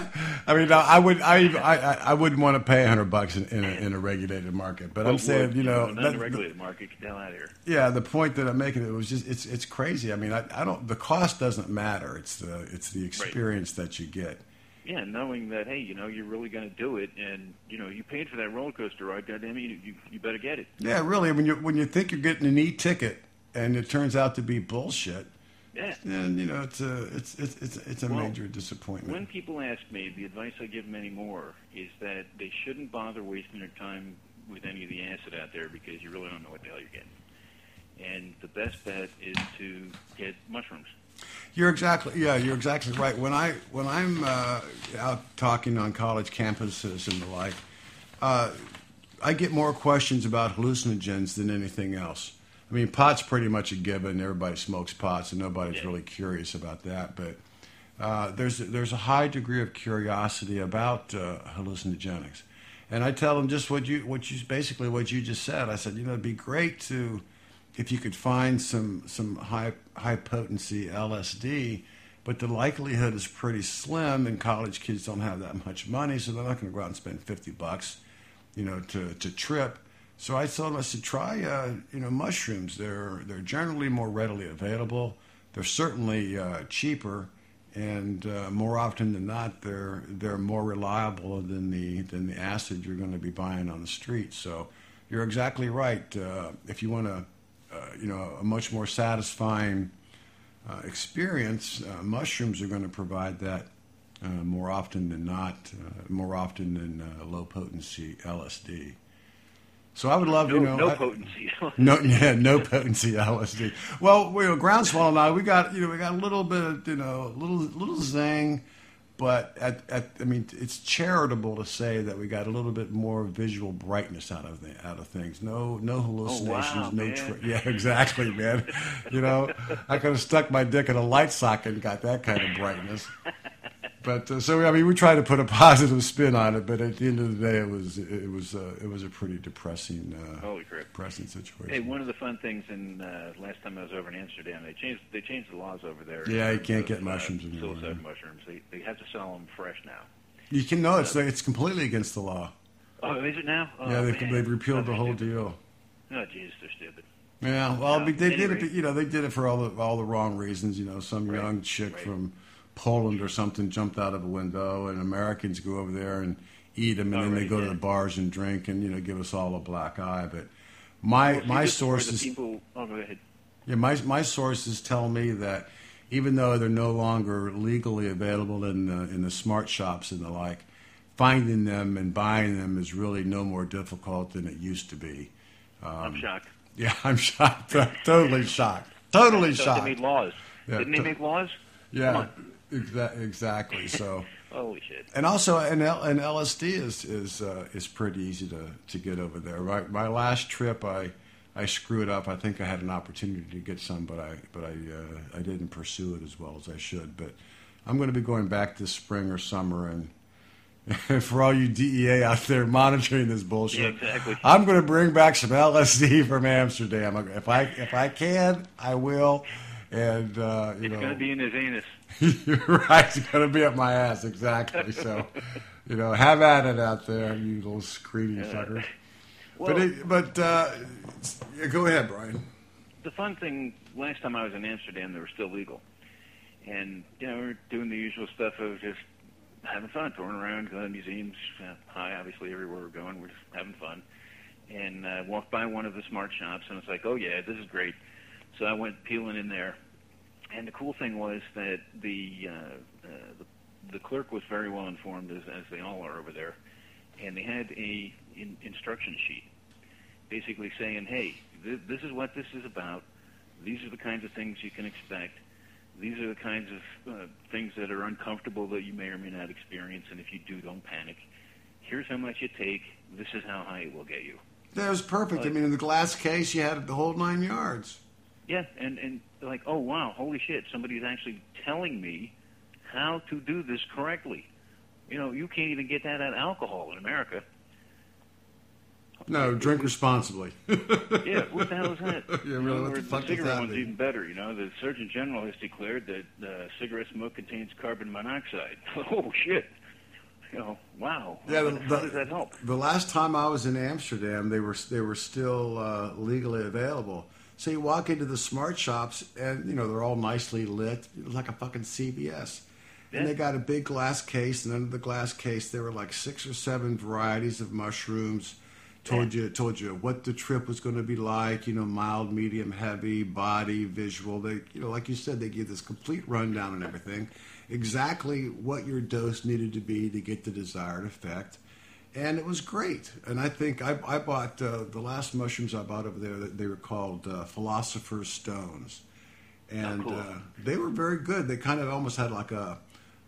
S1: I mean, I would. I I, I wouldn't want to pay a hundred bucks in, in, a, in a regulated market. But I'm saying, you know,
S3: not
S1: that-
S3: a regulated market. Get hell out of here.
S1: Yeah, the point that I'm making it was just it's it's crazy. I mean, I, I don't the cost doesn't matter. It's the it's the experience that you get.
S3: Yeah, knowing that, hey, you know, you're really going to do it, and you know, you paid for that roller coaster ride. Goddamn, you, you you better get it.
S1: Yeah, really. When you when you think you're getting an e-ticket and it turns out to be bullshit,
S3: Yeah.
S1: then you know it's a it's it's it's, it's a
S3: Well,
S1: major disappointment.
S3: When people ask me, the advice I give them anymore is that they shouldn't bother wasting their time with any of the acid out there because you really don't know what the hell you're getting. And the best bet is to get mushrooms.
S1: You're exactly yeah. You're exactly right. When I when I'm uh, out talking on college campuses and the like, uh, I get more questions about hallucinogens than anything else. I mean, pot's pretty much a given. Everybody smokes pot, so nobody's
S3: Yeah.
S1: really curious about that. But uh, there's there's a high degree of curiosity about uh, hallucinogenics, and I tell them just what you what you basically what you just said. I said, you know, it'd be great to if you could find some some high high potency LSD, but the likelihood is pretty slim, and college kids don't have that much money, so they're not going to go out and spend fifty bucks, you know, to to trip. So I told them I said try uh, you know mushrooms. They're they're generally more readily available. They're certainly uh, cheaper, and uh, more often than not, they're they're more reliable than the than the acid you're going to be buying on the street. So you're exactly right. Uh, if you want to uh, you know, a much more satisfying uh, experience, mushrooms are going to provide that more often than not, more often than low potency LSD. So I would love,
S3: no,
S1: you know,
S3: no
S1: I-
S3: potency.
S1: no, yeah, no potency LSD. Well, you know, groundswell and I, we got, you know, we got a little bit of, you know, a little little zing, but at, at, I mean, it's charitable to say that we got a little bit more visual brightness out of the, out of things. No, no oh, hallucinations,
S3: wow,
S1: no,
S3: man.
S1: tr- yeah, exactly, man. you know, I could have stuck my dick in a light socket and got that kind of brightness. But uh, so I mean, we tried to put a positive spin on it, but at the end of the day, it was it was uh, it was a pretty depressing uh,
S3: Holy crap!
S1: depressing situation.
S3: Hey, one of the fun things in uh, last time I was over in Amsterdam, they changed they changed the laws over there.
S1: Yeah, you can't
S3: of,
S1: get mushrooms
S3: uh,
S1: anymore,
S3: Psilocybin
S1: yeah.
S3: mushrooms. They they have to sell them fresh now.
S1: You can know it's it's completely against the law.
S3: Oh, is it now? Oh,
S1: yeah, they,
S3: man.
S1: they've repealed
S3: Oh,
S1: the whole
S3: stupid.
S1: deal.
S3: Oh, Jesus, they're stupid.
S1: Yeah, well,
S3: Yeah,
S1: but they did it. You know, they did it for all the all the wrong reasons. You know, some
S3: Right,
S1: young chick
S3: right.
S1: from Poland or something jumped out of a window, and Americans go over there and eat them, and then they go to the bars and drink, and you know, give us all a black eye. But my
S3: Well,
S1: my
S3: this is where the
S1: sources,
S3: people. Oh, go ahead.
S1: yeah, my my sources tell me that even though they're no longer legally available in the in the smart shops and the like, finding them and buying them is really no more difficult than it used to be.
S3: Um, I'm shocked.
S1: Yeah, I'm shocked. totally shocked. Totally
S3: So
S1: shocked.
S3: they made laws.
S1: Yeah,
S3: Didn't they make laws?
S1: Yeah, exa- exactly. So,
S3: Holy shit!
S1: and also, an, L- an LSD is is uh, is pretty easy to, to get over there. My, my last trip, I I screwed up. I think I had an opportunity to get some, but I but I uh, I didn't pursue it as well as I should. But I'm going to be going back this spring or summer, and for all you DEA out there monitoring this bullshit,
S3: Yeah, exactly.
S1: I'm going to bring back some LSD from Amsterdam. If I if I can, I will. And uh, you
S3: It's
S1: know,
S3: going to be in his anus.
S1: You're right. It's going to be up my ass. Exactly. So, you know, have at it out there, you little screedy fuckers.
S3: Well,
S1: but it, but uh, yeah, go ahead, Brian.
S3: the fun thing last time I was in Amsterdam, they were still legal, and you know we were doing the usual stuff of just having fun, touring around, going to museums, uh, high obviously everywhere we're going, we're just having fun, and uh, walked by one of the smart shops, and it's like, oh yeah, this is great. So I went peeling in there, and the cool thing was that the uh, uh, the, the clerk was very well informed, as, as they all are over there, and they had a in, instruction sheet basically saying, hey, th- this is what this is about. These are the kinds of things you can expect. These are the kinds of uh, things that are uncomfortable that you may or may not experience, and if you do, don't panic. Here's how much you take. This is how high it will get you.
S1: That was perfect. I mean, in the glass case, you had the whole nine yards.
S3: Yeah, and and like, oh wow, holy shit, somebody's actually telling me how to do this correctly. You know, you can't even get that at alcohol in America.
S1: No, drink responsibly.
S3: Yeah, what the hell is that?
S1: Yeah,
S3: You
S1: really,
S3: know,
S1: what the fuck does
S3: cigarette
S1: that
S3: one's even better. You know, the Surgeon General has declared that uh, cigarette smoke contains carbon monoxide. oh shit! You know, wow.
S1: Yeah, the-
S3: how does that help?
S1: The last time I was in Amsterdam, they were they were still uh, legally available. So you walk into the smart shops, and you know they're all nicely lit, like a fucking CVS.
S3: Yeah.
S1: And they got a big glass case, and under the glass case there were like six or seven varieties of mushrooms. Told you told you what the trip was going to be like. You know, mild, medium, heavy, body, visual. They you know, like you said, they give this complete rundown and everything, exactly what your dose needed to be to get the desired effect and it was great. And I think I, I bought uh, the last mushrooms I bought over there. They were called uh, Philosopher's Stones, and
S3: Oh, cool.
S1: uh, they were very good. They kind of almost had like a,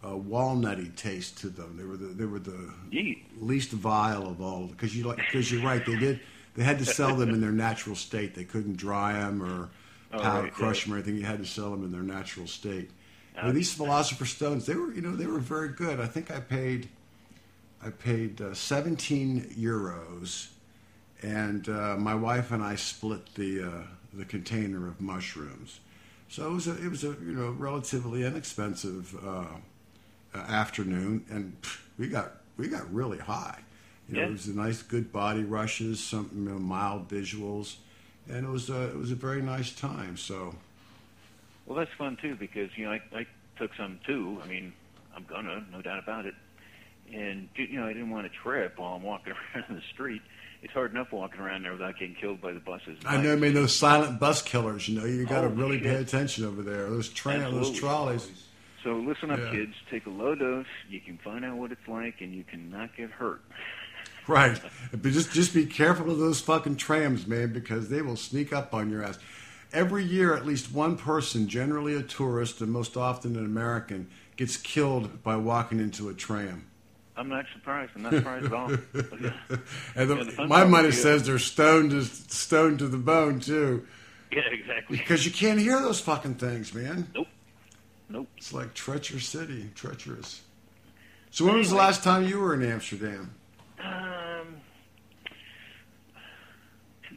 S1: a walnutty taste to them. They were the, they were the
S3: Yeet.
S1: least vile of all because you like because you're right. They did they had to sell them in their natural state. They couldn't dry them or
S3: Oh,
S1: powder
S3: right,
S1: crush
S3: right.
S1: them or anything. You had to sell them in their natural state.
S3: Ah,
S1: But these Philosopher's Stones, they were you know they were very good. I think I paid I paid uh, 17 euros, and uh, my wife and I split the uh, the container of mushrooms. So it was a, it was a you know relatively inexpensive uh, uh, afternoon, and pff, we got we got really high. You know,
S3: Yeah.
S1: it was a nice, good body rushes, some you know, mild visuals, and it was a, it was a very nice time. So
S3: Well, that's fun too because you know I, I took some too. I mean, I'm gonna, no doubt about it. And you know, I didn't want to trip while I'm walking around in the street. It's hard enough walking around there without getting killed by the buses.
S1: I know, I mean, those silent bus killers. You know, you got to
S3: Oh,
S1: really pay attention over there. Those train, those trolleys.
S3: So listen up,
S1: Yeah.
S3: kids. Take a low dose. You can find out what it's like, and you cannot get hurt.
S1: Right. But just just be careful of those fucking trams, man, because they will sneak up on your ass. Every year, at least one person, generally a tourist and most often an American, gets killed by walking into a tram.
S3: I'm not surprised. I'm not surprised at all.
S1: And
S3: Yeah,
S1: the,
S3: the
S1: my money says they're stoned to stoned to the bone too,
S3: yeah, exactly.
S1: because you can't hear those fucking things, man.
S3: Nope. Nope.
S1: It's like treacherous city, treacherous. So when was the last time you were in Amsterdam?
S3: Um,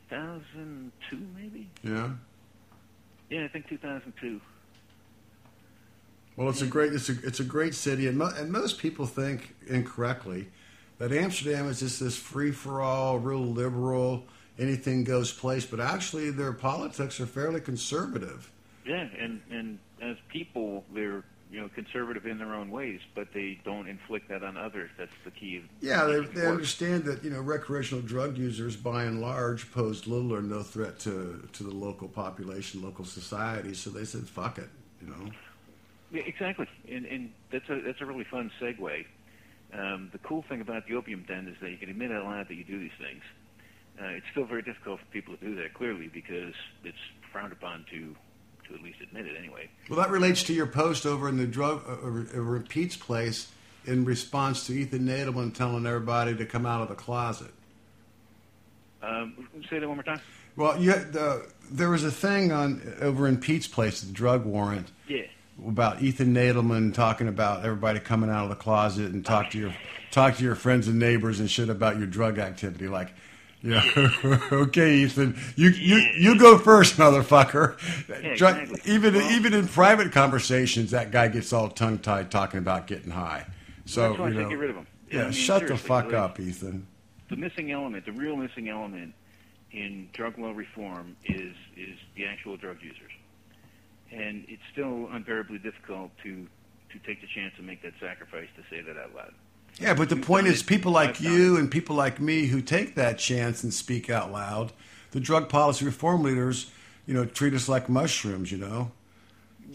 S3: 2002 maybe.
S1: Yeah.
S3: Yeah, I think 2002.
S1: Well, it's a great it's a it's a great city, and mo- and most people think incorrectly that Amsterdam is just this free for all, real liberal, anything goes place. But actually, their politics are fairly conservative.
S3: Yeah, and and as people, they're you know conservative in their own ways, but they don't inflict that on others. That's the key.
S1: Yeah, they, they understand that you know recreational drug users, by and large, pose little or no threat to to the local population, local society. So they said, "Fuck it," you know.
S3: Yeah, exactly, and and that's a that's a really fun segue. Um, the cool thing about the opium den is that you can admit out loud that you do these things. Uh, it's still very difficult for people to do that, clearly, because it's frowned upon to to at least admit it anyway.
S1: Well, that relates to your post over in the drug uh, over, at Pete's place in response to Ethan Nadelmann telling everybody to come out of the closet.
S3: Um, say that one more time.
S1: Well, you, the, there was a thing on over in Pete's place, the Drug WarRant,
S3: Yeah.
S1: About Ethan Nadelmann talking about everybody coming out of the closet and talk to your talk to your friends and neighbors and shit about your drug activity. Like, yeah, okay, Ethan, you you you go first, motherfucker.
S3: Yeah, exactly.
S1: Even
S3: Well-
S1: even in private conversations, that guy gets all tongue tied talking about getting high. So
S3: That's why
S1: you know,
S3: get rid of him.
S1: yeah,
S3: I mean,
S1: shut the fuck
S3: like,
S1: up, Ethan.
S3: The missing element, the real missing element in drug law reform is is the actual drug users, and it's still unbearably difficult to to take the chance to make that sacrifice to say that out loud.
S1: Yeah, but the point is, people like you and people like me who take that chance and speak out loud, the drug policy reform leaders, you know, treat us like mushrooms. You know.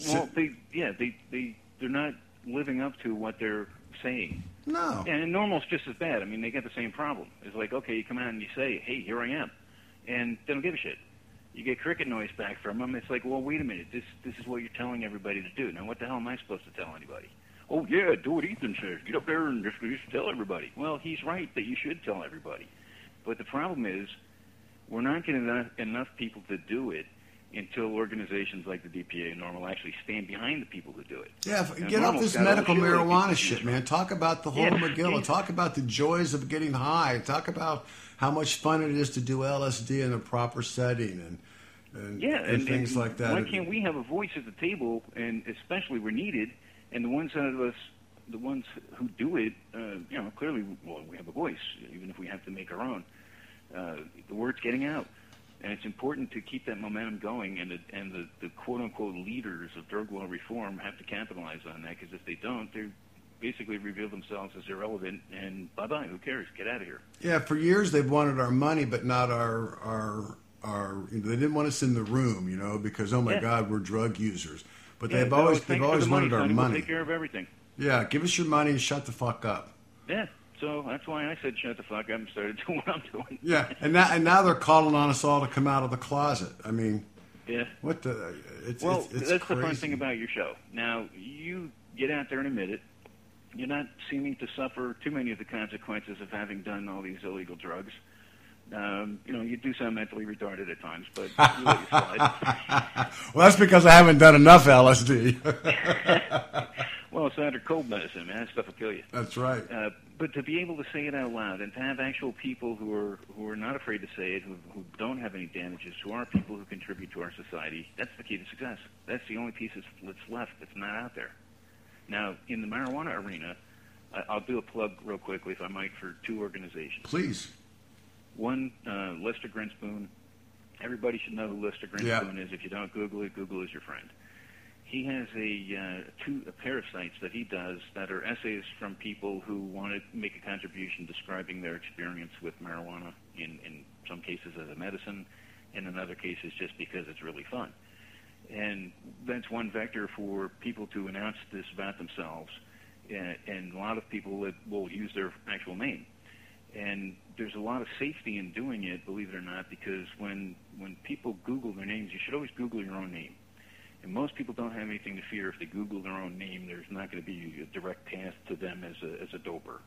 S3: Well, they yeah they they they're not living up to what they're saying.
S1: No.
S3: And NORML's just as bad. I mean, they get the same problem. It's like, okay, you come out and you say, hey, here I am. And they don't give a shit. You get cricket noise back from them. It's like, well, wait a minute. This this is what you're telling everybody to do. Now, what the hell am I supposed to tell anybody? Oh, yeah, do what Ethan says. Get up there and just, just tell everybody. Well, he's right that you should tell everybody. But the problem is, we're not getting enough, enough people to do it until organizations like the DPA and NORML actually stand behind the people who do it.
S1: Yeah,
S3: And
S1: get off this medical marijuana shit, man. Talk about the whole
S3: Yeah,
S1: McGill.
S3: yeah.
S1: Talk about the joys of getting high. Talk about how much fun it is to do LSD in a proper setting and and,
S3: Yeah,
S1: and, things
S3: and
S1: like that.
S3: Why can't we have a voice at the table, and especially we're needed, and the ones out of us, the ones who do it, uh, you know, clearly, well, we have a voice, even if we have to make our own. Uh, the word's getting out, and it's important to keep that momentum going, and the, and the, the quote unquote leaders of drug law reform have to capitalize on that, because if they don't, they're basically reveal themselves as irrelevant, and bye bye, who cares? Get out of here.
S1: Yeah, for years they've wanted our money, but not our our our. Know, they didn't want us in the room, you know, because oh my
S3: Yeah.
S1: God, we're drug users. But
S3: Yeah,
S1: they've always they've always
S3: the money,
S1: wanted our
S3: Sonny. We'll
S1: money.
S3: take care of everything.
S1: Yeah, give us your money and shut the fuck up.
S3: Yeah, so that's why I said shut the fuck up and started doing what I'm doing.
S1: Yeah, and now and now they're calling on us all to come out of the closet. I mean,
S3: Yeah.
S1: what the? It's,
S3: Well,
S1: it's, it's
S3: that's
S1: crazy.
S3: the fun thing about your show. Now, you get out there and admit it. You're not seeming to suffer too many of the consequences of having done all these illegal drugs. Um, you know, you do sound mentally retarded at times, but you let slide.
S1: well, that's because I haven't done enough LSD.
S3: Well, it's under cold medicine, man. That stuff will kill you.
S1: that's right.
S3: Uh, but to be able to say it out loud and to have actual people who are who are not afraid to say it, who, who don't have any damages, who are people who contribute to our society, that's the key to success. That's the only piece that's, that's left that's not out there. Now, in the marijuana arena, I, I'll do a plug real quickly, if I might, for two organizations.
S1: Please.
S3: One, uh, Lester Grinspoon. Everybody should know who Lester Grinspoon
S1: Yeah.
S3: is. If you don't Google it, Google is your friend. He has a uh, two a pair of sites that he does that are essays from people who want to make a contribution describing their experience with marijuana. In in some cases as a medicine, and in other cases just because it's really fun. And that's one vector for people to announce this about themselves. And, and a lot of people that will use their actual name. And there's a lot of safety in doing it, believe it or not, because when when people Google their names, you should always Google your own name. And most people don't have anything to fear if they Google their own name. There's not going to be a direct path to them as a as a doper.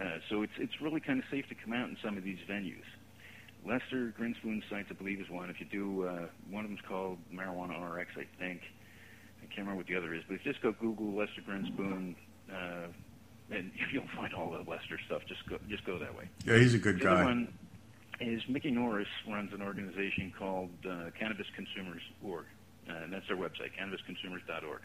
S3: Uh, so it's it's really kind of safe to come out in some of these venues. Lester Grinspoon's site, I believe, is one. If you do, uh, one of them's called Marijuana RX, I think. I can't remember what the other is, but if you just go Google Lester Grinspoon, uh, and if you'll find all the Lester stuff. Just go, just go that way.
S1: Yeah, he's a good
S3: The other
S1: guy.
S3: one is Mikki Norris runs an organization called uh, Cannabis Consumers Org, uh, and that's their website, cannabisconsumers.org.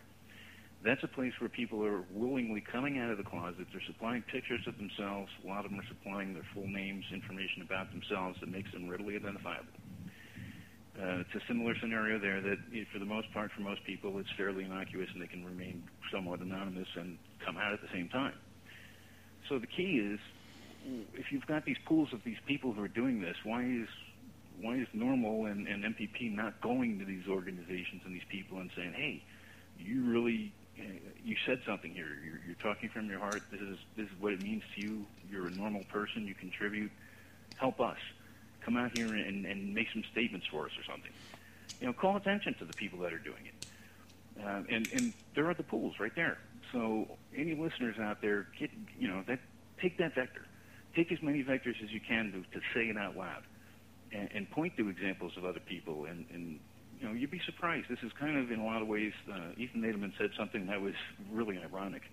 S3: That's a place where people are willingly coming out of the closet. They're supplying pictures of themselves. A lot of them are supplying their full names, information about themselves that makes them readily identifiable. Uh, it's a similar scenario there that, eh, for the most part, for most people, it's fairly innocuous and they can remain somewhat anonymous and come out at the same time. So the key is, if you've got these pools of these people who are doing this, why is why is NORML and, and MPP not going to these organizations and these people and saying, hey, you really you said something here. You're, you're talking from your heart. This is this is what it means to you. You're a normal person. You contribute. Help us. Come out here and, and make some statements for us or something. You know, call attention to the people that are doing it. Uh, and and there are the pools right there. So any listeners out there, get you know that take that vector, take as many vectors as you can to, to say it out loud, and, and point to examples of other people. And, and you know you'd be surprised. This is kind of in a lot of ways. Uh, Ethan Nadelmann said something that was really ironic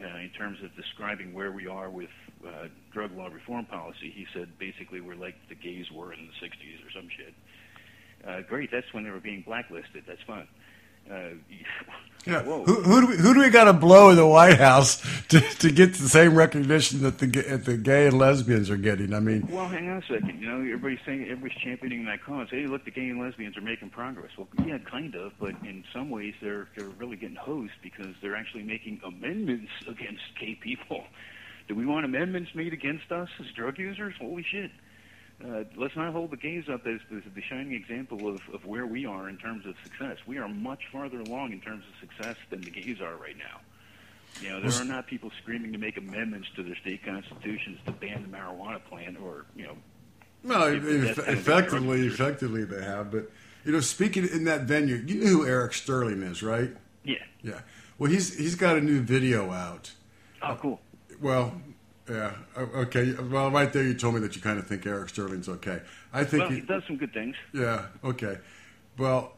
S3: uh, in terms of describing where we are with uh, drug law reform policy. He said basically we're like the gays were in the '60s or some shit. Uh, great, that's when they were being blacklisted. That's fun. Uh,
S1: Yeah. Who, who do we who do we got to blow in the White House to, to get the same recognition that the that the gay and lesbians are getting? I mean,
S3: Well, hang on a second. You know, everybody's saying everybody's championing that cause. Hey, look, the gay and lesbians are making progress. Well, yeah, kind of, but in some ways they're they're really getting hosed because they're actually making amendments against gay people. Do we want amendments made against us as drug users? Holy shit! Uh, let's not hold the gays up as, as the shining example of, of where we are in terms of success. We are much farther along in terms of success than the gays are right now. You know, there are not people screaming to make amendments to their state constitutions to ban the marijuana plant or, you know,
S1: well,
S3: If the death
S1: eff-
S3: penalty
S1: effectively, effectively they have. But you know, speaking in that venue, you know who Eric Sterling is, right?
S3: yeah.
S1: Yeah. Well, he's he's got a new video out.
S3: Oh, cool.
S1: Well, yeah. Okay. Well, right there, you told me that you kind of think Eric Sterling's okay. I think
S3: Well,
S1: he,
S3: he does some good things.
S1: Yeah. Okay. Well,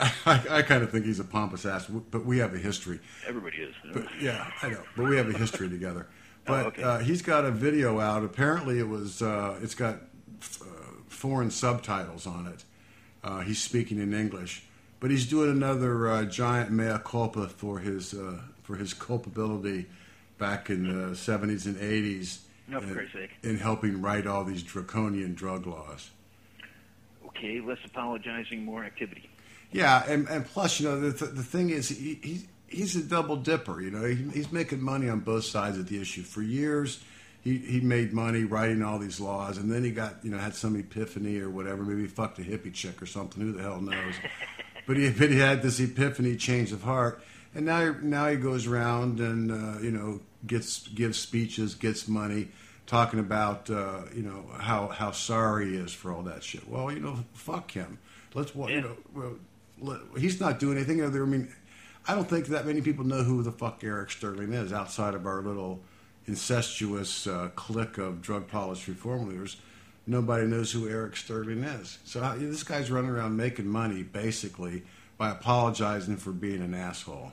S1: I, I kind of think he's a pompous ass, but we have a history.
S3: Everybody is.
S1: But yeah, I know. But we have a history together. But
S3: Oh, okay.
S1: uh, he's got a video out. Apparently, it was. Uh, it's got uh, foreign subtitles on it. Uh, he's speaking in English, but he's doing another uh, giant mea culpa for his uh, for his culpability back in the seventies and eighties.
S3: No, for Christ's sake.
S1: in helping write all these draconian drug laws.
S3: Okay, less apologizing, more activity.
S1: Yeah, and, and plus, you know, the, the, the thing is, he, he, he's a double dipper. You know, he, he's making money on both sides of the issue. For years, he, he made money writing all these laws, and then he got, you know, had some epiphany or whatever. Maybe he fucked a hippie chick or something. Who the hell knows? but he, but he had this epiphany, change of heart, and now now he goes around and uh, you know gets gives speeches, gets money, talking about uh, you know how how sorry he is for all that shit. Well, you know, fuck him. Let's wa- you know. Well, let, he's not doing anything other. I mean, I don't think that many people know who the fuck Eric Sterling is outside of our little incestuous uh, clique of drug policy reform leaders. Nobody knows who Eric Sterling is. So how, this guy's running around making money basically by apologizing for being an asshole.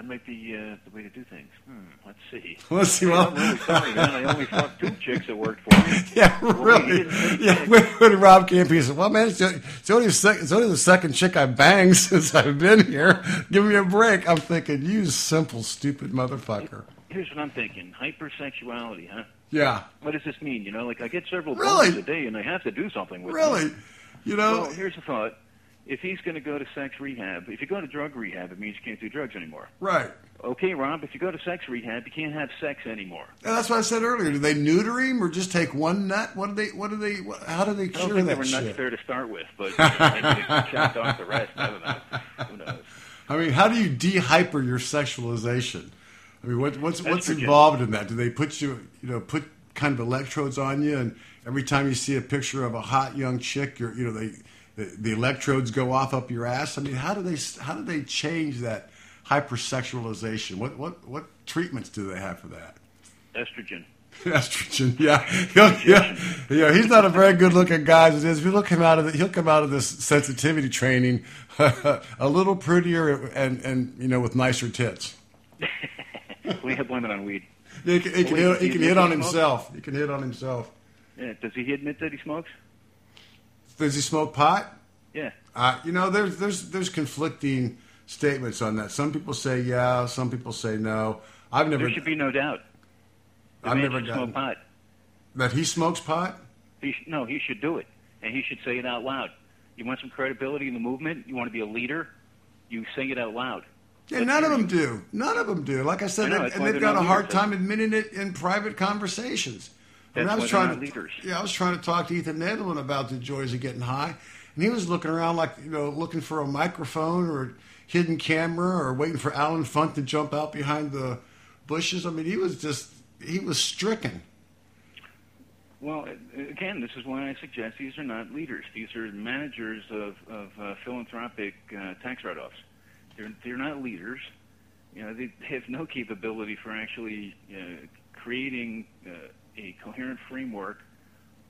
S3: That might be uh, the way to do things. Hmm, let's see.
S1: Let's see. Well,
S3: I'm really sorry, man. I only fucked two chicks that worked for me.
S1: yeah,
S3: Well,
S1: really. Yeah, when, when Rob Kampia said, "Well, man, it's, it's only the sec- it's only the second chick I banged since I've been here. Give me a break." I'm thinking, you simple, stupid motherfucker.
S3: Here's what I'm thinking: hypersexuality, huh?
S1: Yeah,
S3: What does this mean? You know, like I get several
S1: Really?
S3: a day, and I have to do something with them.
S1: really. You know,
S3: Well, here's the thought: if he's going to go to sex rehab, if you go to drug rehab, it means you can't do drugs anymore.
S1: right.
S3: Okay, Rob, if you go to sex rehab, you can't have sex anymore.
S1: And that's what I said earlier. Do they neuter him or just take one nut? What do they? What do they? What, how do they
S3: I don't
S1: cure
S3: think they
S1: that
S3: were nuts
S1: shit?
S3: there to start with, but they chopped off the rest. I don't know. Who knows?
S1: I mean, how do you de-hyper your sexualization? I mean, what, what's what's involved in that? Do they put you, you know, put kind of electrodes on you, and every time you see a picture of a hot young chick, you're, you know, they the, the electrodes go off up your ass? I mean, how do they how do they change that hypersexualization? What what what treatments do they have for that?
S3: Estrogen.
S1: Estrogen, yeah, he'll, yeah, yeah. He's not a very good-looking guy as it is. If you look him out of the, he'll come out of this sensitivity training a little prettier and and you know with nicer tits.
S3: we have it on weed.
S1: He can, he can, he can
S3: admit
S1: hit on himself. He can hit on himself.
S3: Yeah. Does he admit that he smokes?
S1: Does he smoke pot?
S3: Yeah.
S1: Uh, you know, there's there's there's conflicting statements on that. Some people say yeah, some people say no. I've never
S3: There should be no doubt. The
S1: I've never gotten
S3: smoke pot.
S1: that he smokes pot.
S3: He sh- no, he should do it, and he should say it out loud. You want some credibility in the movement? You want to be a leader? You say it out loud.
S1: Yeah,
S3: Let's
S1: none of them do. None of them do. Like I said,
S3: I know,
S1: they- and they've got a hard time admitting it in private conversations.
S3: That's
S1: I was trying to,
S3: leaders.
S1: yeah, I was trying to talk to Ethan Nadelmann about the joys of getting high, and he was looking around like you know, looking for a microphone or a hidden camera or waiting for Allen Funt to jump out behind the bushes. I mean, he was just he was stricken.
S3: Well, again, this is why I suggest these are not leaders. These are managers of, of uh, philanthropic uh, tax write-offs. They're they're not leaders. You know, they have no capability for actually uh, creating uh, a coherent framework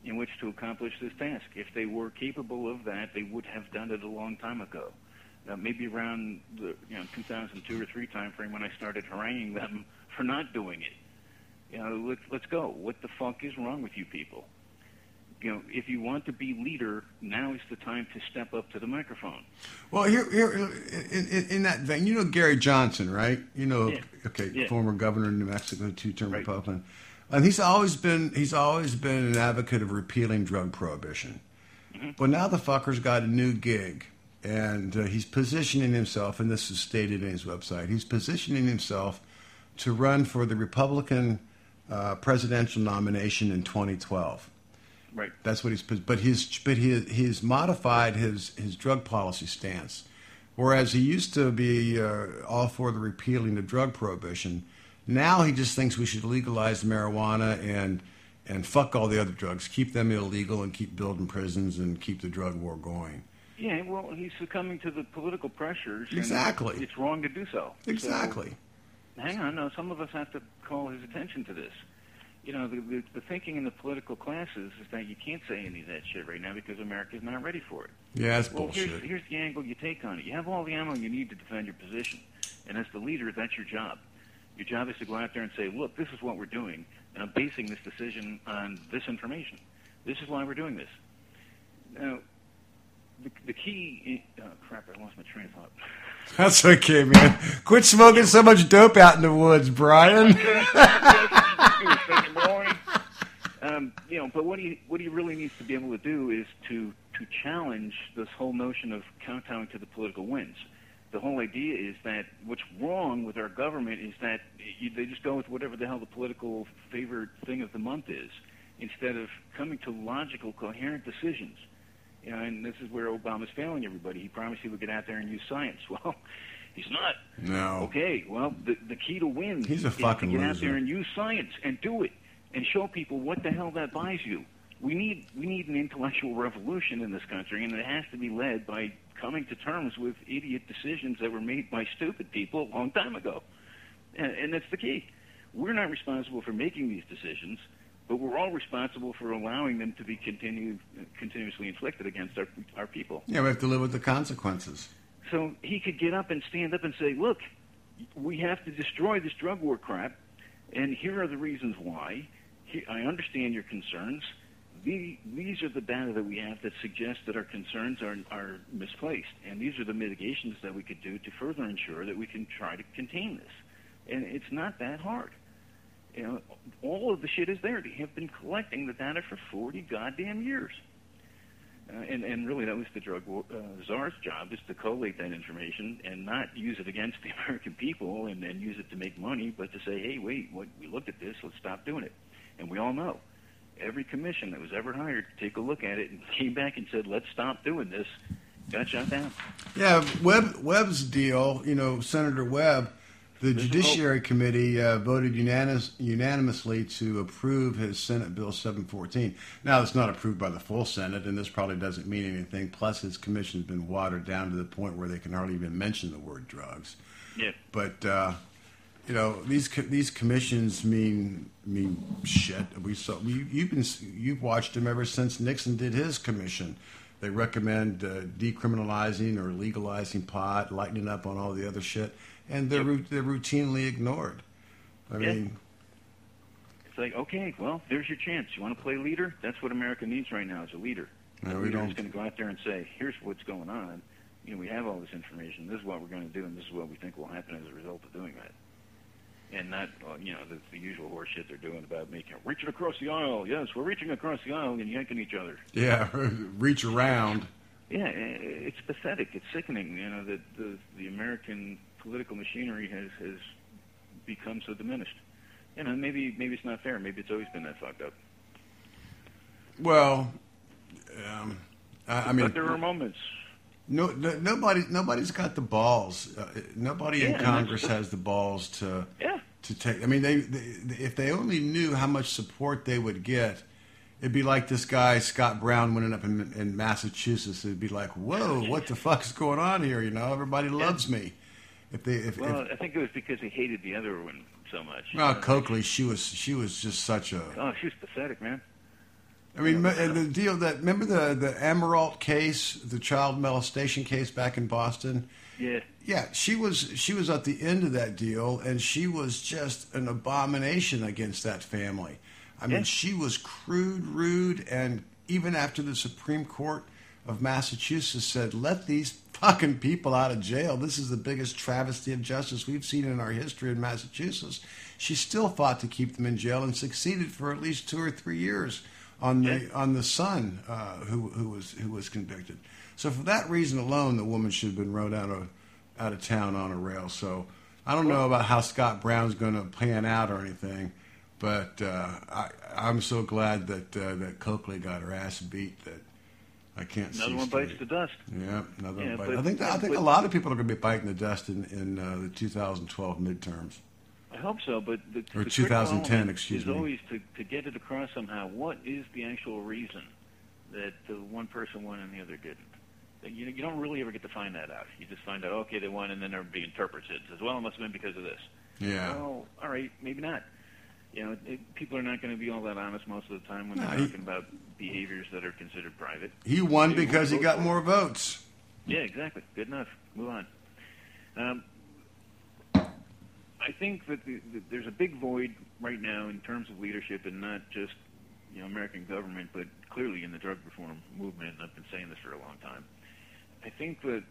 S3: in which to accomplish this task. If they were capable of that, they would have done it a long time ago. Uh, maybe around the you know 2002 or three time frame when I started haranguing them for not doing it. You know, let's let's go. What the fuck is wrong with you people? You know, if you want to be leader, now is the time to step up to the microphone.
S1: Well, here, here in, in, in that vein, you know Gary Johnson, right? You know,
S3: Yeah.
S1: okay,
S3: Yeah.
S1: former governor of New Mexico, two-term
S3: Right.
S1: Republican, and he's always been he's always been an advocate of repealing drug prohibition.
S3: Mm-hmm.
S1: But now the fucker's got a new gig, and uh, he's positioning himself, and this is stated in his website. He's positioning himself to run for the Republican uh, presidential nomination in 2012.
S3: Right.
S1: That's what he's. But his but his he's modified his his drug policy stance. Whereas he used to be uh, all for the repealing of drug prohibition, now he just thinks we should legalize marijuana and and fuck all the other drugs, keep them illegal, and keep building prisons and keep the drug war going.
S3: Yeah, well, he's succumbing to the political pressures.
S1: Exactly.
S3: It's wrong to do so.
S1: Exactly.
S3: So, hang on, no, some of us have to call his attention to this. You know, the, the, the thinking in the political classes is that you can't say any of that shit right now because America's not ready for it.
S1: Yeah, that's
S3: Well,
S1: bullshit.
S3: here's, here's the angle you take on it. You have all the ammo you need to defend your position. And as the leader, that's your job. Your job is to go out there and say, look, this is what we're doing, and I'm basing this decision on this information. This is why we're doing this. Now, the, the key... i- Oh, crap, I lost my train of thought.
S1: That's okay, man. Quit smoking so much dope out in the woods, Brian.
S3: um, you know, but what he what he really needs to be able to do is to to challenge this whole notion of kowtowing to the political winds. The whole idea is that what's wrong with our government is that you, they just go with whatever the hell the political favorite thing of the month is, instead of coming to logical, coherent decisions. You know, and this is where Obama's failing everybody. He promised he would get out there and use science. Well, he's not.
S1: No.
S3: Okay, well, the, the key to win
S1: He's a
S3: is
S1: fucking
S3: to get out
S1: loser.
S3: there and use science and do it and show people what the hell that buys you. We need we need an intellectual revolution in this country, and it has to be led by coming to terms with idiot decisions that were made by stupid people a long time ago. And, and that's the key. We're not responsible for making these decisions, but we're all responsible for allowing them to be continue, continuously inflicted against our, our people.
S1: Yeah, we have to live with the consequences.
S3: So he could get up and stand up and say, "Look, we have to destroy this drug war crap, and here are the reasons why. I understand your concerns. The, these are the data that we have that suggest that our concerns are, are misplaced, and these are the mitigations that we could do to further ensure that we can try to contain this. And it's not that hard. You know, all of the shit is there. They have been collecting the data for 40 goddamn years. Uh, and, and really, that was the drug uh, czar's job, is to collate that information and not use it against the American people and, and use it to make money, but to say, hey, wait, what, we looked at this, let's stop doing it. And we all know every commission that was ever hired to take a look at it and came back and said, let's stop doing this, got shut down.
S1: Yeah, Webb, Webb's deal, you know, Senator Webb, the
S3: There's
S1: Judiciary. Committee uh, voted unanimous, unanimously to approve his Senate Bill 714. Now, it's not approved by the full Senate, and this probably doesn't mean anything. Plus, his commission's been watered down to the point where they can hardly even mention the word drugs.
S3: Yeah.
S1: But uh, you know these these commissions mean mean shit. We saw we, you've been you've watched them ever since Nixon did his commission. They recommend uh, decriminalizing or legalizing pot, lightening up on all the other shit, and they're
S3: Yep.
S1: they're routinely ignored. I
S3: Yeah.
S1: mean,
S3: It's like, okay, well, there's your chance. You want to play leader? That's what America needs right now is a leader.
S1: No, we don't.
S3: going to go out there and say, here's what's going on. You know, we have all this information. This is what we're going to do, and this is what we think will happen as a result of doing that. And not, uh, you know, the, the usual horseshit they're doing about making reaching across the aisle. Yes, we're reaching across the aisle and yanking each other.
S1: yeah, reach around.
S3: Yeah, it's pathetic. It's sickening. You know that the the American political machinery has has become so diminished. You know, maybe maybe it's not fair. Maybe it's always been that fucked up.
S1: Well, um, I, I mean,
S3: but there are moments.
S1: No, no, nobody, nobody's got the balls. Uh, nobody
S3: Yeah,
S1: in Congress has the balls to
S3: Yeah.
S1: to take. I mean, they, they if they only knew how much support they would get, it'd be like this guy Scott Brown winning up in, in Massachusetts. It'd be like, whoa, what the fuck's going on here? You know, everybody loves me. If they, if,
S3: Well,
S1: if
S3: I think it was because they hated the other one so much.
S1: well, Coakley, she was she was just such a.
S3: Oh, she was pathetic, man.
S1: I mean, the deal that remember the the Amirault case, the child molestation case back in Boston.
S3: Yeah.
S1: Yeah, she was she was at the end of that deal, and she was just an abomination against that family. I mean,
S3: Yeah.
S1: she was crude, rude, and even after the Supreme Court of Massachusetts said, "Let these fucking people out of jail. This is the biggest travesty of justice we've seen in our history in Massachusetts," she still fought to keep them in jail and succeeded for at least two or three years on the on the son uh, who who was who was convicted. So for that reason alone, the woman should have been rode out of out of town on a rail. So I don't know about how Scott Brown's going to pan out or anything, but uh, I, I'm so glad that uh, that Coakley got her ass beat that I can't see.
S3: Another one bites the dust.
S1: Yeah, another
S3: Yeah,
S1: one. Bite.
S3: but-
S1: I think I think
S3: but-
S1: a lot of people are going to be biting the dust in in uh, the 2012 midterms.
S3: I hope so, but the,
S1: Or
S3: the
S1: 2010,
S3: element
S1: excuse
S3: is
S1: me.
S3: always to, to get it across somehow. What is the actual reason that the one person won and the other didn't? You you don't really ever get to find that out. You just find out, okay, they won, and then everybody interprets it. Says, well, it must have been because of this.
S1: Yeah.
S3: Well, all right, maybe not. You know, it, people are not going to be all that honest most of the time when
S1: No,
S3: they're
S1: he-
S3: talking about behaviors that are considered private.
S1: He won
S3: Maybe
S1: because he got more votes.
S3: Yeah, exactly. Good enough. Move on. Um, I think that the, the, there's a big void right now in terms of leadership, and not just you know American government, but clearly in the drug reform movement. And I've been saying this for a long time. I think that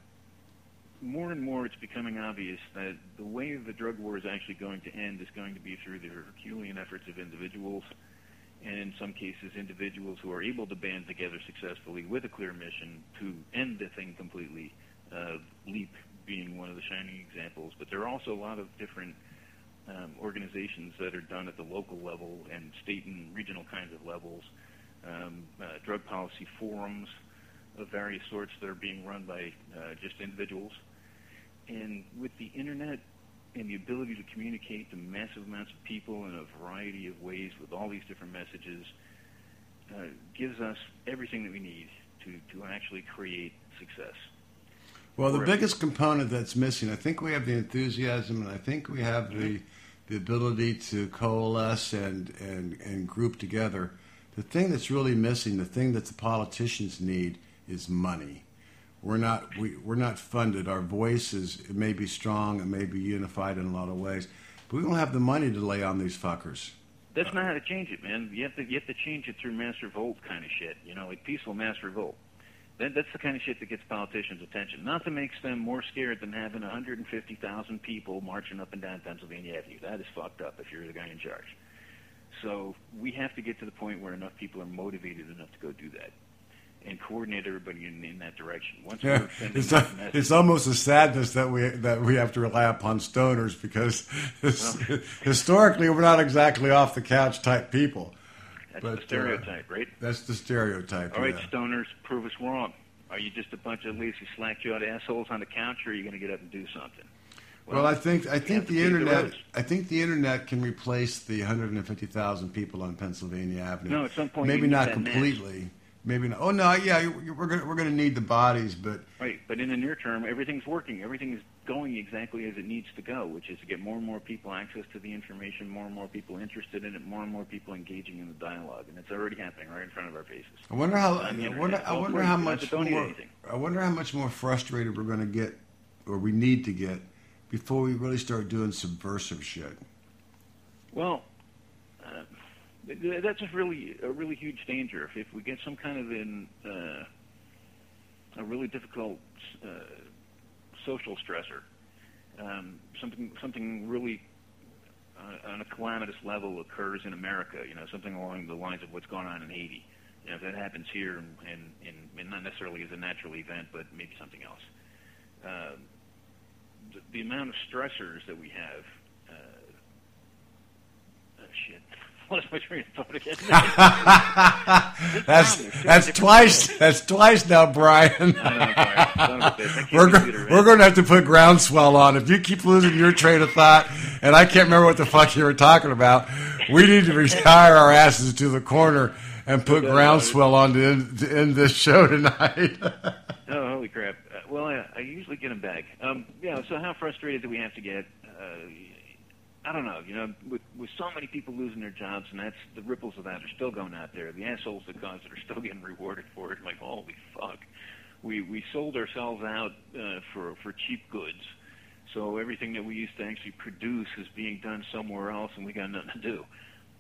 S3: more and more it's becoming obvious that the way the drug war is actually going to end is going to be through the Herculean efforts of individuals, and in some cases, individuals who are able to band together successfully with a clear mission to end the thing completely. Uh, LEAP being one of the shining examples, but there are also a lot of different um, organizations that are done at the local level and state and regional kinds of levels. Um, uh, drug policy forums of various sorts that are being run by uh, just individuals. And with the internet and the ability to communicate to massive amounts of people in a variety of ways with all these different messages, uh, gives us everything that we need to, to actually create success.
S1: Well, the biggest component that's missing, I think we have the enthusiasm, and I think we have the the ability to coalesce and, and, and group together. The thing that's really missing, the thing that the politicians need, is money. we're not we, we're not funded. Our voice is it may be strong, it may be unified in a lot of ways, but we don't have the money to lay on these fuckers.
S3: That's not how to change it, man. You have to you have to change it through mass revolt kind of shit. You know, like peaceful mass revolt. That, that's the kind of shit that gets politicians' attention. Nothing makes them more scared than having 150,000 people marching up and down Pennsylvania Avenue. That is fucked up if you're the guy in charge. So we have to get to the point where enough people are motivated enough to go do that and coordinate everybody in, in that direction. Once
S1: Yeah,
S3: we're
S1: it's,
S3: that message,
S1: it's almost a sadness that we that we have to rely upon stoners because historically we're not exactly off the couch type people.
S3: That's
S1: but,
S3: the
S1: uh,
S3: stereotype, right?
S1: That's the stereotype.
S3: All right,
S1: yeah.
S3: stoners, prove us wrong. Are you just a bunch of lazy slack-jawed assholes on the couch, or are you going to get up and do something?
S1: Well, I think I think the
S3: pave the
S1: internet. I think the internet can replace the 150,000 people on Pennsylvania Avenue.
S3: No, at some point you
S1: maybe not
S3: that mass.
S1: Maybe not. Oh no, yeah, we're gonna we're gonna need the bodies, but
S3: Right, but in the near term, everything's working. Everything is going exactly as it needs to go, which is to get more and more people access to the information, more and more people interested in it, more and more people engaging in the dialogue, and it's already happening right in front of our faces.
S1: I wonder how I wonder, I wonder how
S3: You don't have
S1: much more. I wonder how much more frustrated we're going to get, or we need to get, before we really start doing subversive shit.
S3: Well, that's a really a really huge danger. If, if we get some kind of an uh, a really difficult uh, social stressor, um, something something really uh, on a calamitous level occurs in America. You know, something along the lines of what's going on in Haiti. You know, if that happens here, and, and, and, not necessarily as a natural event, but maybe something else. Uh, the, the amount of stressors that we have. Uh, Oh shit! Lost my train of thought again.
S1: That's that's twice that's twice now, Brian.
S3: I know, I'm sorry. Son of a bitch. I can't
S1: we're go- we're going to have to put groundswell on. If you keep losing your train of thought, and I can't remember what the fuck you were talking about, we need to retire our asses to the corner and put groundswell on to end, to end this show tonight.
S3: Oh, holy crap! Uh, well, I, I usually get them back. Um, yeah. So how frustrated do we have to get? Uh, I don't know. You know, with, with so many people losing their jobs, and that's the ripples of that are still going out there. The assholes that caused it are still getting rewarded for it. Like, holy fuck! We we sold ourselves out uh, for for cheap goods. So everything that we used to actually produce is being done somewhere else, and we got nothing to do.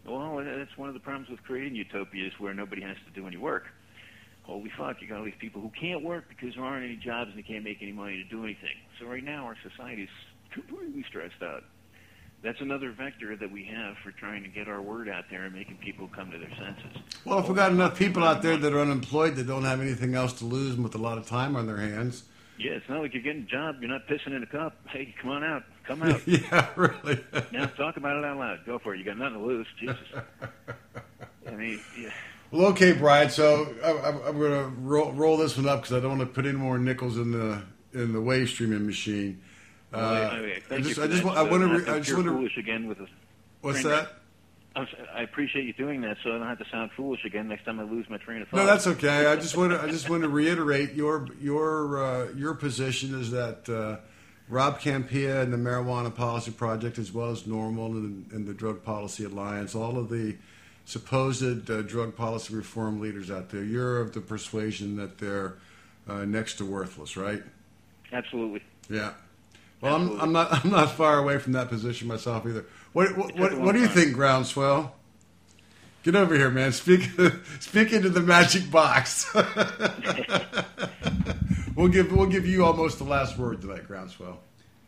S3: Well, that's one of the problems with creating utopias where nobody has to do any work holy fuck, you got all these people who can't work because there aren't any jobs and they can't make any money to do anything. So right now our society is completely stressed out. That's another vector that we have for trying to get our word out there and making people come to their senses.
S1: well, if we've got enough people out there that are unemployed that don't have anything else to lose and with a lot of time on their hands,
S3: Yeah, it's not like you're getting a job, you're not pissing in a cup. Hey, come on out. Come out.
S1: yeah, really.
S3: now talk about it out loud. Go for it. You got nothing to lose. Jesus. I mean, yeah.
S1: Well, okay, Brian. So I, I'm, I'm going to roll, roll this one up because I don't want to put any more nickels in the in the wave streaming machine. Uh,
S3: Well, I, I,
S1: I
S3: thank
S1: just, I just, want, I
S3: so
S1: want to, I just want to.
S3: foolish again with a
S1: What's that?
S3: I appreciate you doing that, so I don't have to sound foolish again next time I lose my train of thought.
S1: No, that's okay. I just want to, I just want to reiterate your your uh, your position is that uh, Rob Kampia and the Marijuana Policy Project, as well as NORML and, and the Drug Policy Alliance, all of the supposed uh, drug policy reform leaders out there, you're of the persuasion that they're uh, next to worthless, right?
S3: Absolutely.
S1: Yeah. Well, I'm, I'm not I'm not far away from that position myself either. What what what, what do you
S3: time.
S1: think, Groundswell? Get over here, man. Speak speak into the magic box. we'll give we'll give you almost the last word tonight, Groundswell.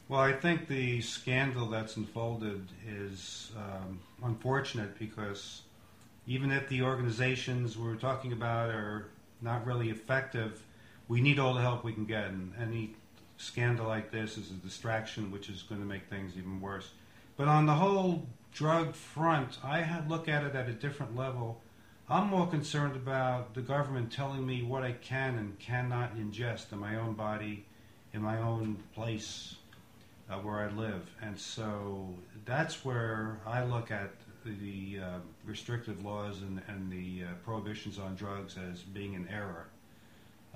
S2: Well, I think the scandal that's unfolded is um, unfortunate because even if the organizations we're talking about are not really effective, we need all the help we can get. And any scandal like this is a distraction, which is going to make things even worse. But on the whole drug front, I look at it at a different level. I'm more concerned about the government telling me what I can and cannot ingest in my own body, in my own place uh, where I live. And so that's where I look at the uh, restrictive laws and, and the uh, prohibitions on drugs as being an error.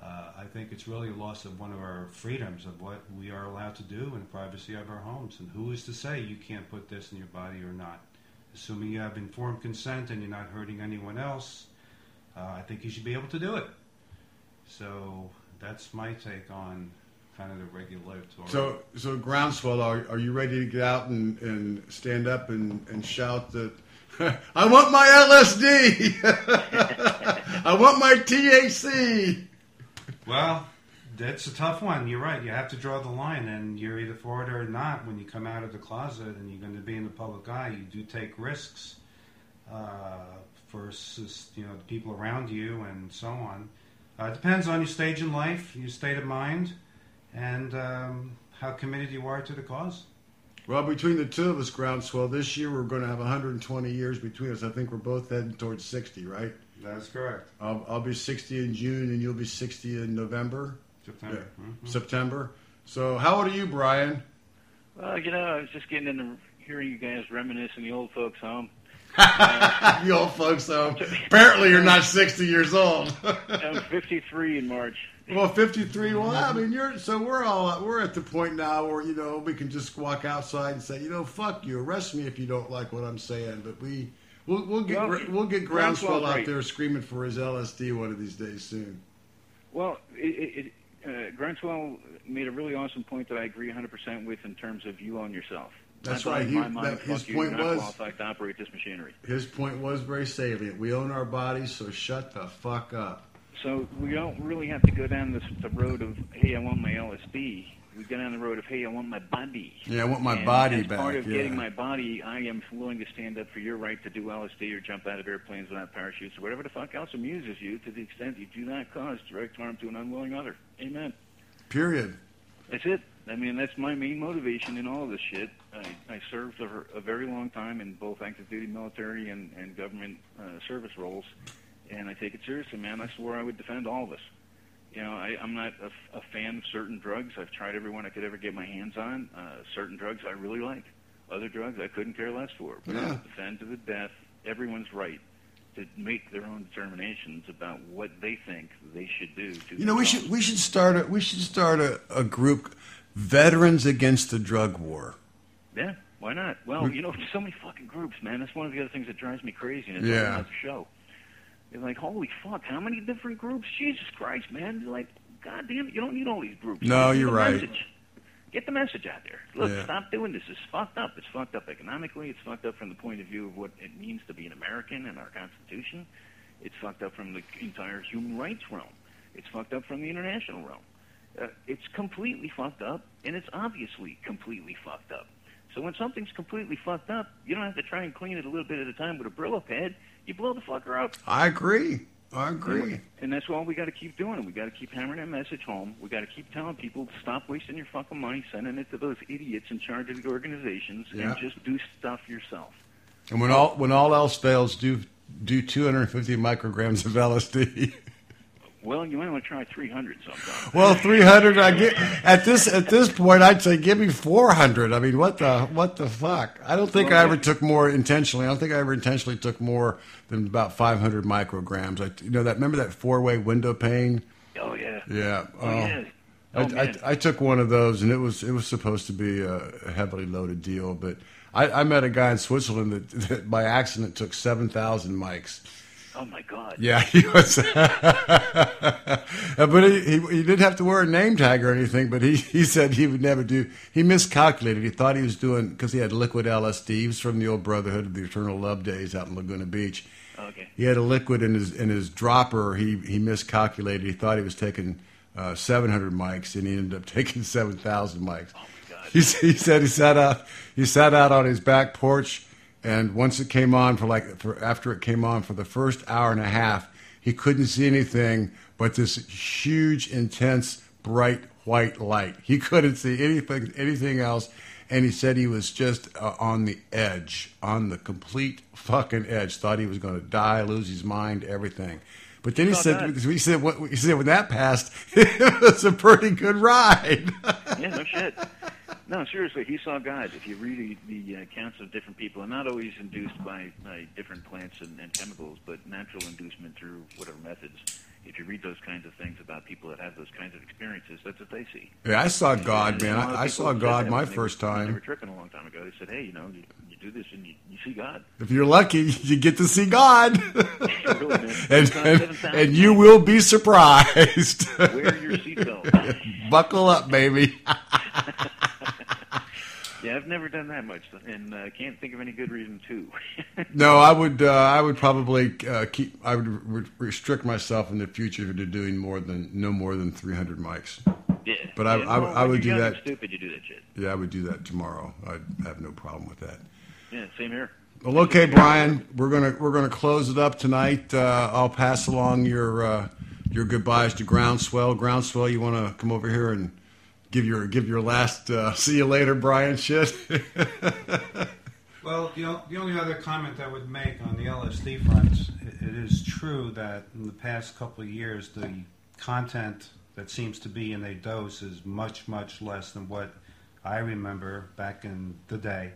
S2: Uh, I think it's really a loss of one of our freedoms of what we are allowed to do in the privacy of our homes. And who is to say you can't put this in your body or not? Assuming you have informed consent and you're not hurting anyone else, uh, I think you should be able to do it. So that's my take on kind of the regulatory.
S1: So, so groundswell, are, are you ready to get out and, and stand up and, and shout that I want my LSD, I want my THC?
S2: Well, that's a tough one. You're right. You have to draw the line, and you're either for it or not. When you come out of the closet and you're going to be in the public eye, you do take risks uh, for you know the people around you and so on. Uh, it depends on your stage in life, your state of mind, and um, how committed you are to the cause.
S1: Well, between the two of us, Groundswell, this year we're going to have 120 years between us. I think we're both heading towards 60, right?
S2: That's correct.
S1: I'll, I'll be 60 in June, and you'll be 60 in November.
S2: September.
S1: Yeah.
S2: Mm-hmm.
S1: September. So, how old are you, Brian?
S3: Well, you know, I was just getting into hearing you guys reminiscing the old folks' home.
S1: The old folks home. Apparently, you're not 60 years old.
S3: I'm 53 in March.
S1: Well, 53. Well, I mean, you're so we're all we're at the point now where you know we can just walk outside and say, you know, fuck you, arrest me if you don't like what I'm saying. But we we'll, we'll get
S3: Well,
S1: we'll get groundswell out
S3: right.
S1: there screaming for his LSD one of these days soon.
S3: Well, it, it, uh, Groundswell made a really awesome point that I agree 100% with in terms of you own yourself.
S1: That's right. He-
S3: mind,
S1: that- his point was-
S3: to operate this machinery.
S1: His point was very salient. We own our bodies, so shut the fuck up.
S3: So we don't really have to go down this the road of hey, I want my LSD. We get on the road of hey, I want my body.
S1: Yeah, I want my
S3: And
S1: body
S3: as
S1: back.
S3: part of
S1: yeah.
S3: getting my body, I am willing to stand up for your right to do LSD or jump out of airplanes without parachutes or whatever the fuck else amuses you to the extent you do not cause direct harm to an unwilling other. Amen.
S1: Period.
S3: That's it. I mean, that's my main motivation in all of this shit. I, I served a, a very long time in both active duty military and, and government uh, service roles, and I take it seriously, man. I swore I would defend all of us. You know, I, I'm not a, a fan of certain drugs. I've tried every one I could ever get my hands on. Uh, certain drugs I really like. Other drugs I couldn't care less for. But I
S1: Yeah.
S3: would defend to the death everyone's right to make their own determinations about what they think they should do. To
S1: You know, we should we should start a we should start a, a group, Veterans Against the Drug War.
S3: Yeah, why not? Well, you know, so many fucking groups, man. That's one of the other things that drives me crazy. And it's
S1: Yeah.
S3: yeah. another show. You're like, holy fuck, how many different groups? Jesus Christ, man. You're like, God damn it, you don't need all these groups.
S1: No, you're right.
S3: Message. Get the message out there. Look,
S1: Yeah.
S3: stop doing this. It's fucked up. It's fucked up economically. It's fucked up from the point of view of what it means to be an American and our Constitution. It's fucked up from the entire human rights realm. It's fucked up from the international realm. Uh, it's completely fucked up, and it's obviously completely fucked up. So when something's completely fucked up, you don't have to try and clean it a little bit at a time with a Brillo pad. You blow the fucker up.
S1: I agree. I agree.
S3: And that's why we got to keep doing. It. We got to keep hammering that message home. We got to keep telling people to stop wasting your fucking money, sending it to those idiots in charge of the organizations,
S1: Yeah.
S3: and just do stuff yourself.
S1: And when all when all else fails, do do 250 micrograms of LSD.
S3: Well, you might want to try 300 sometime.
S1: well, 300. I get at this at this point, I'd say give me 400. I mean, what the what the fuck? I don't think
S3: Well,
S1: I ever took more intentionally. I don't think I ever intentionally took more than about 500 micrograms. I, you know that remember that four way window pane?
S3: Oh yeah.
S1: Yeah.
S3: Oh, oh, yeah.
S1: I,
S3: Oh,
S1: I,
S3: man.
S1: I took one of those, and it was it was supposed to be a heavily loaded deal. But I, I met a guy in Switzerland that, that by accident took seven thousand mics.
S3: Oh my God.
S1: Yeah, he was. but he, he he didn't have to wear a name tag or anything. But he, he said he would never do. He miscalculated. He thought he was doing because he had liquid LSD. He was from the old Brotherhood of the Eternal Love days out in Laguna Beach.
S3: Okay.
S1: He had a liquid in his in his dropper. He he miscalculated. He thought he was taking uh, 700 mics, and he ended up taking 7,000 mics.
S3: Oh my God.
S1: He, he said he sat out he sat out on his back porch, and once it came on for like for after it came on for the first hour and a half, he couldn't see anything but this huge, intense, bright white light. He couldn't see anything anything else. And he said he was just uh, on the edge, on the complete fucking edge. Thought he was going to die, lose his mind, everything. But then he said, he said, what, he said when that passed, it was a pretty good ride.
S3: Yeah, no shit. No, seriously, he saw God. If you read the, accounts uh, of different people, and not always induced by, by different plants and, and chemicals, but natural inducement through whatever methods. If you read those kinds of things about people that have those kinds of experiences, that's what they see.
S1: Yeah, I saw uh, God,
S3: And
S1: man.
S3: a lot of
S1: I, I saw God my first
S3: were- when They
S1: time.
S3: were tripping a long time ago. They said, "Hey, you know, you, you do this and you, you see God."
S1: If you're lucky, you get to see God.
S3: Really,
S1: and, and, and you will be surprised.
S3: Wear your seatbelt.
S1: Buckle up, baby.
S3: Yeah, I've never done that much, and I uh, can't think of any good reason to.
S1: No, I would. Uh, I would probably uh, keep. I would re- restrict myself in the future to doing more than no more than 300 mics.
S3: yeah,
S1: But I-
S3: yeah,
S1: I- I
S3: when
S1: would do that.
S3: Stupid, you do that shit.
S1: Yeah, I would do that tomorrow. I'd have no problem with that.
S3: Yeah, same here.
S1: Well, okay, Brian, we're gonna we're gonna close it up tonight. Uh, I'll pass along your uh, your goodbyes to Groundswell. Groundswell, you want to come over here and give your give your last uh, see you later, Brian. Shit.
S2: Well, the, o- the only other comment I would make on the LSD front, it, it is true that in the past couple of years, the content that seems to be in a dose is much, much less than what I remember back in the day.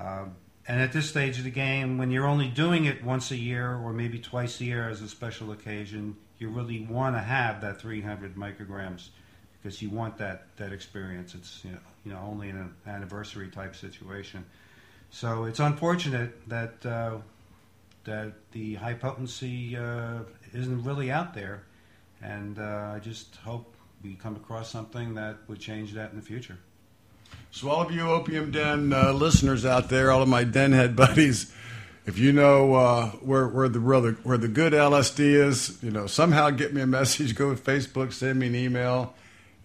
S2: Um, and at this stage of the game, when you're only doing it once a year or maybe twice a year as a special occasion, you really want to have that 300 micrograms because you want that, that experience. It's you know, you know only in an anniversary type situation. So it's unfortunate that uh, that the high potency uh, isn't really out there, and uh, I just hope we come across something that would change that in the future.
S1: So, all of you Opium Den uh, listeners out there, all of my den head buddies, if you know uh, where where the where the where the good LSD is, you know somehow get me a message. Go to Facebook, send me an email,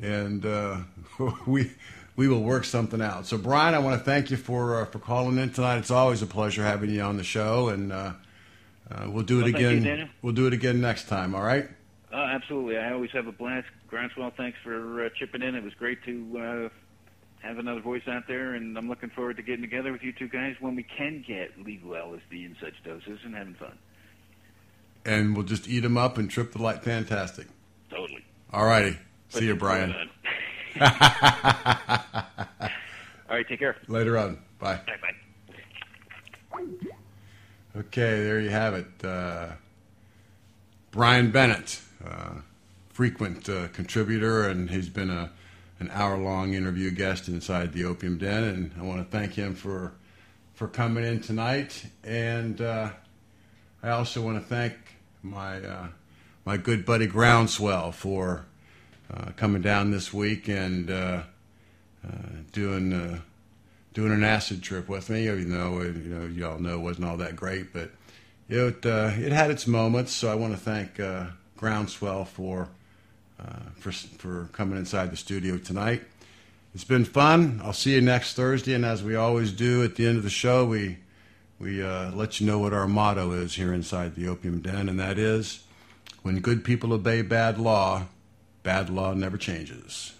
S1: and uh, we we will work something out. So, Brian, I want to thank you for uh, for calling in tonight. It's always a pleasure having you on the show, and uh, uh, we'll do it
S3: Well, thank you,
S1: again. We'll do it again next time. All right.
S3: Uh, absolutely. I always have a blast. Groundswell, thanks for uh, chipping in. It was great to uh, have another voice out there, and I'm looking forward to getting together with you two guys when we can get legal LSD in such doses and having fun.
S1: And we'll just eat them up and trip the light. Fantastic.
S3: Totally.
S1: All righty. See you, Brian.
S3: All right, take care.
S1: Later on. Bye.
S3: Bye bye.
S1: Okay, there you have it. Uh, Brian Bennett, uh, frequent uh, contributor, and he's been a an hour long interview guest inside the Opium Den, and I want to thank him for for coming in tonight. And uh, I also want to thank my uh, my good buddy Groundswell for coming down this week and uh, uh, doing. Uh, doing an acid trip with me, even though uh, you know you all know it wasn't all that great, but it uh, it had its moments. So I want to thank uh, Groundswell for uh, for for coming inside the studio tonight. It's been fun. I'll see you next Thursday, and as we always do at the end of the show, we we uh, let you know what our motto is here inside the Opium Den, and that is: when good people obey bad law, Bad law never changes.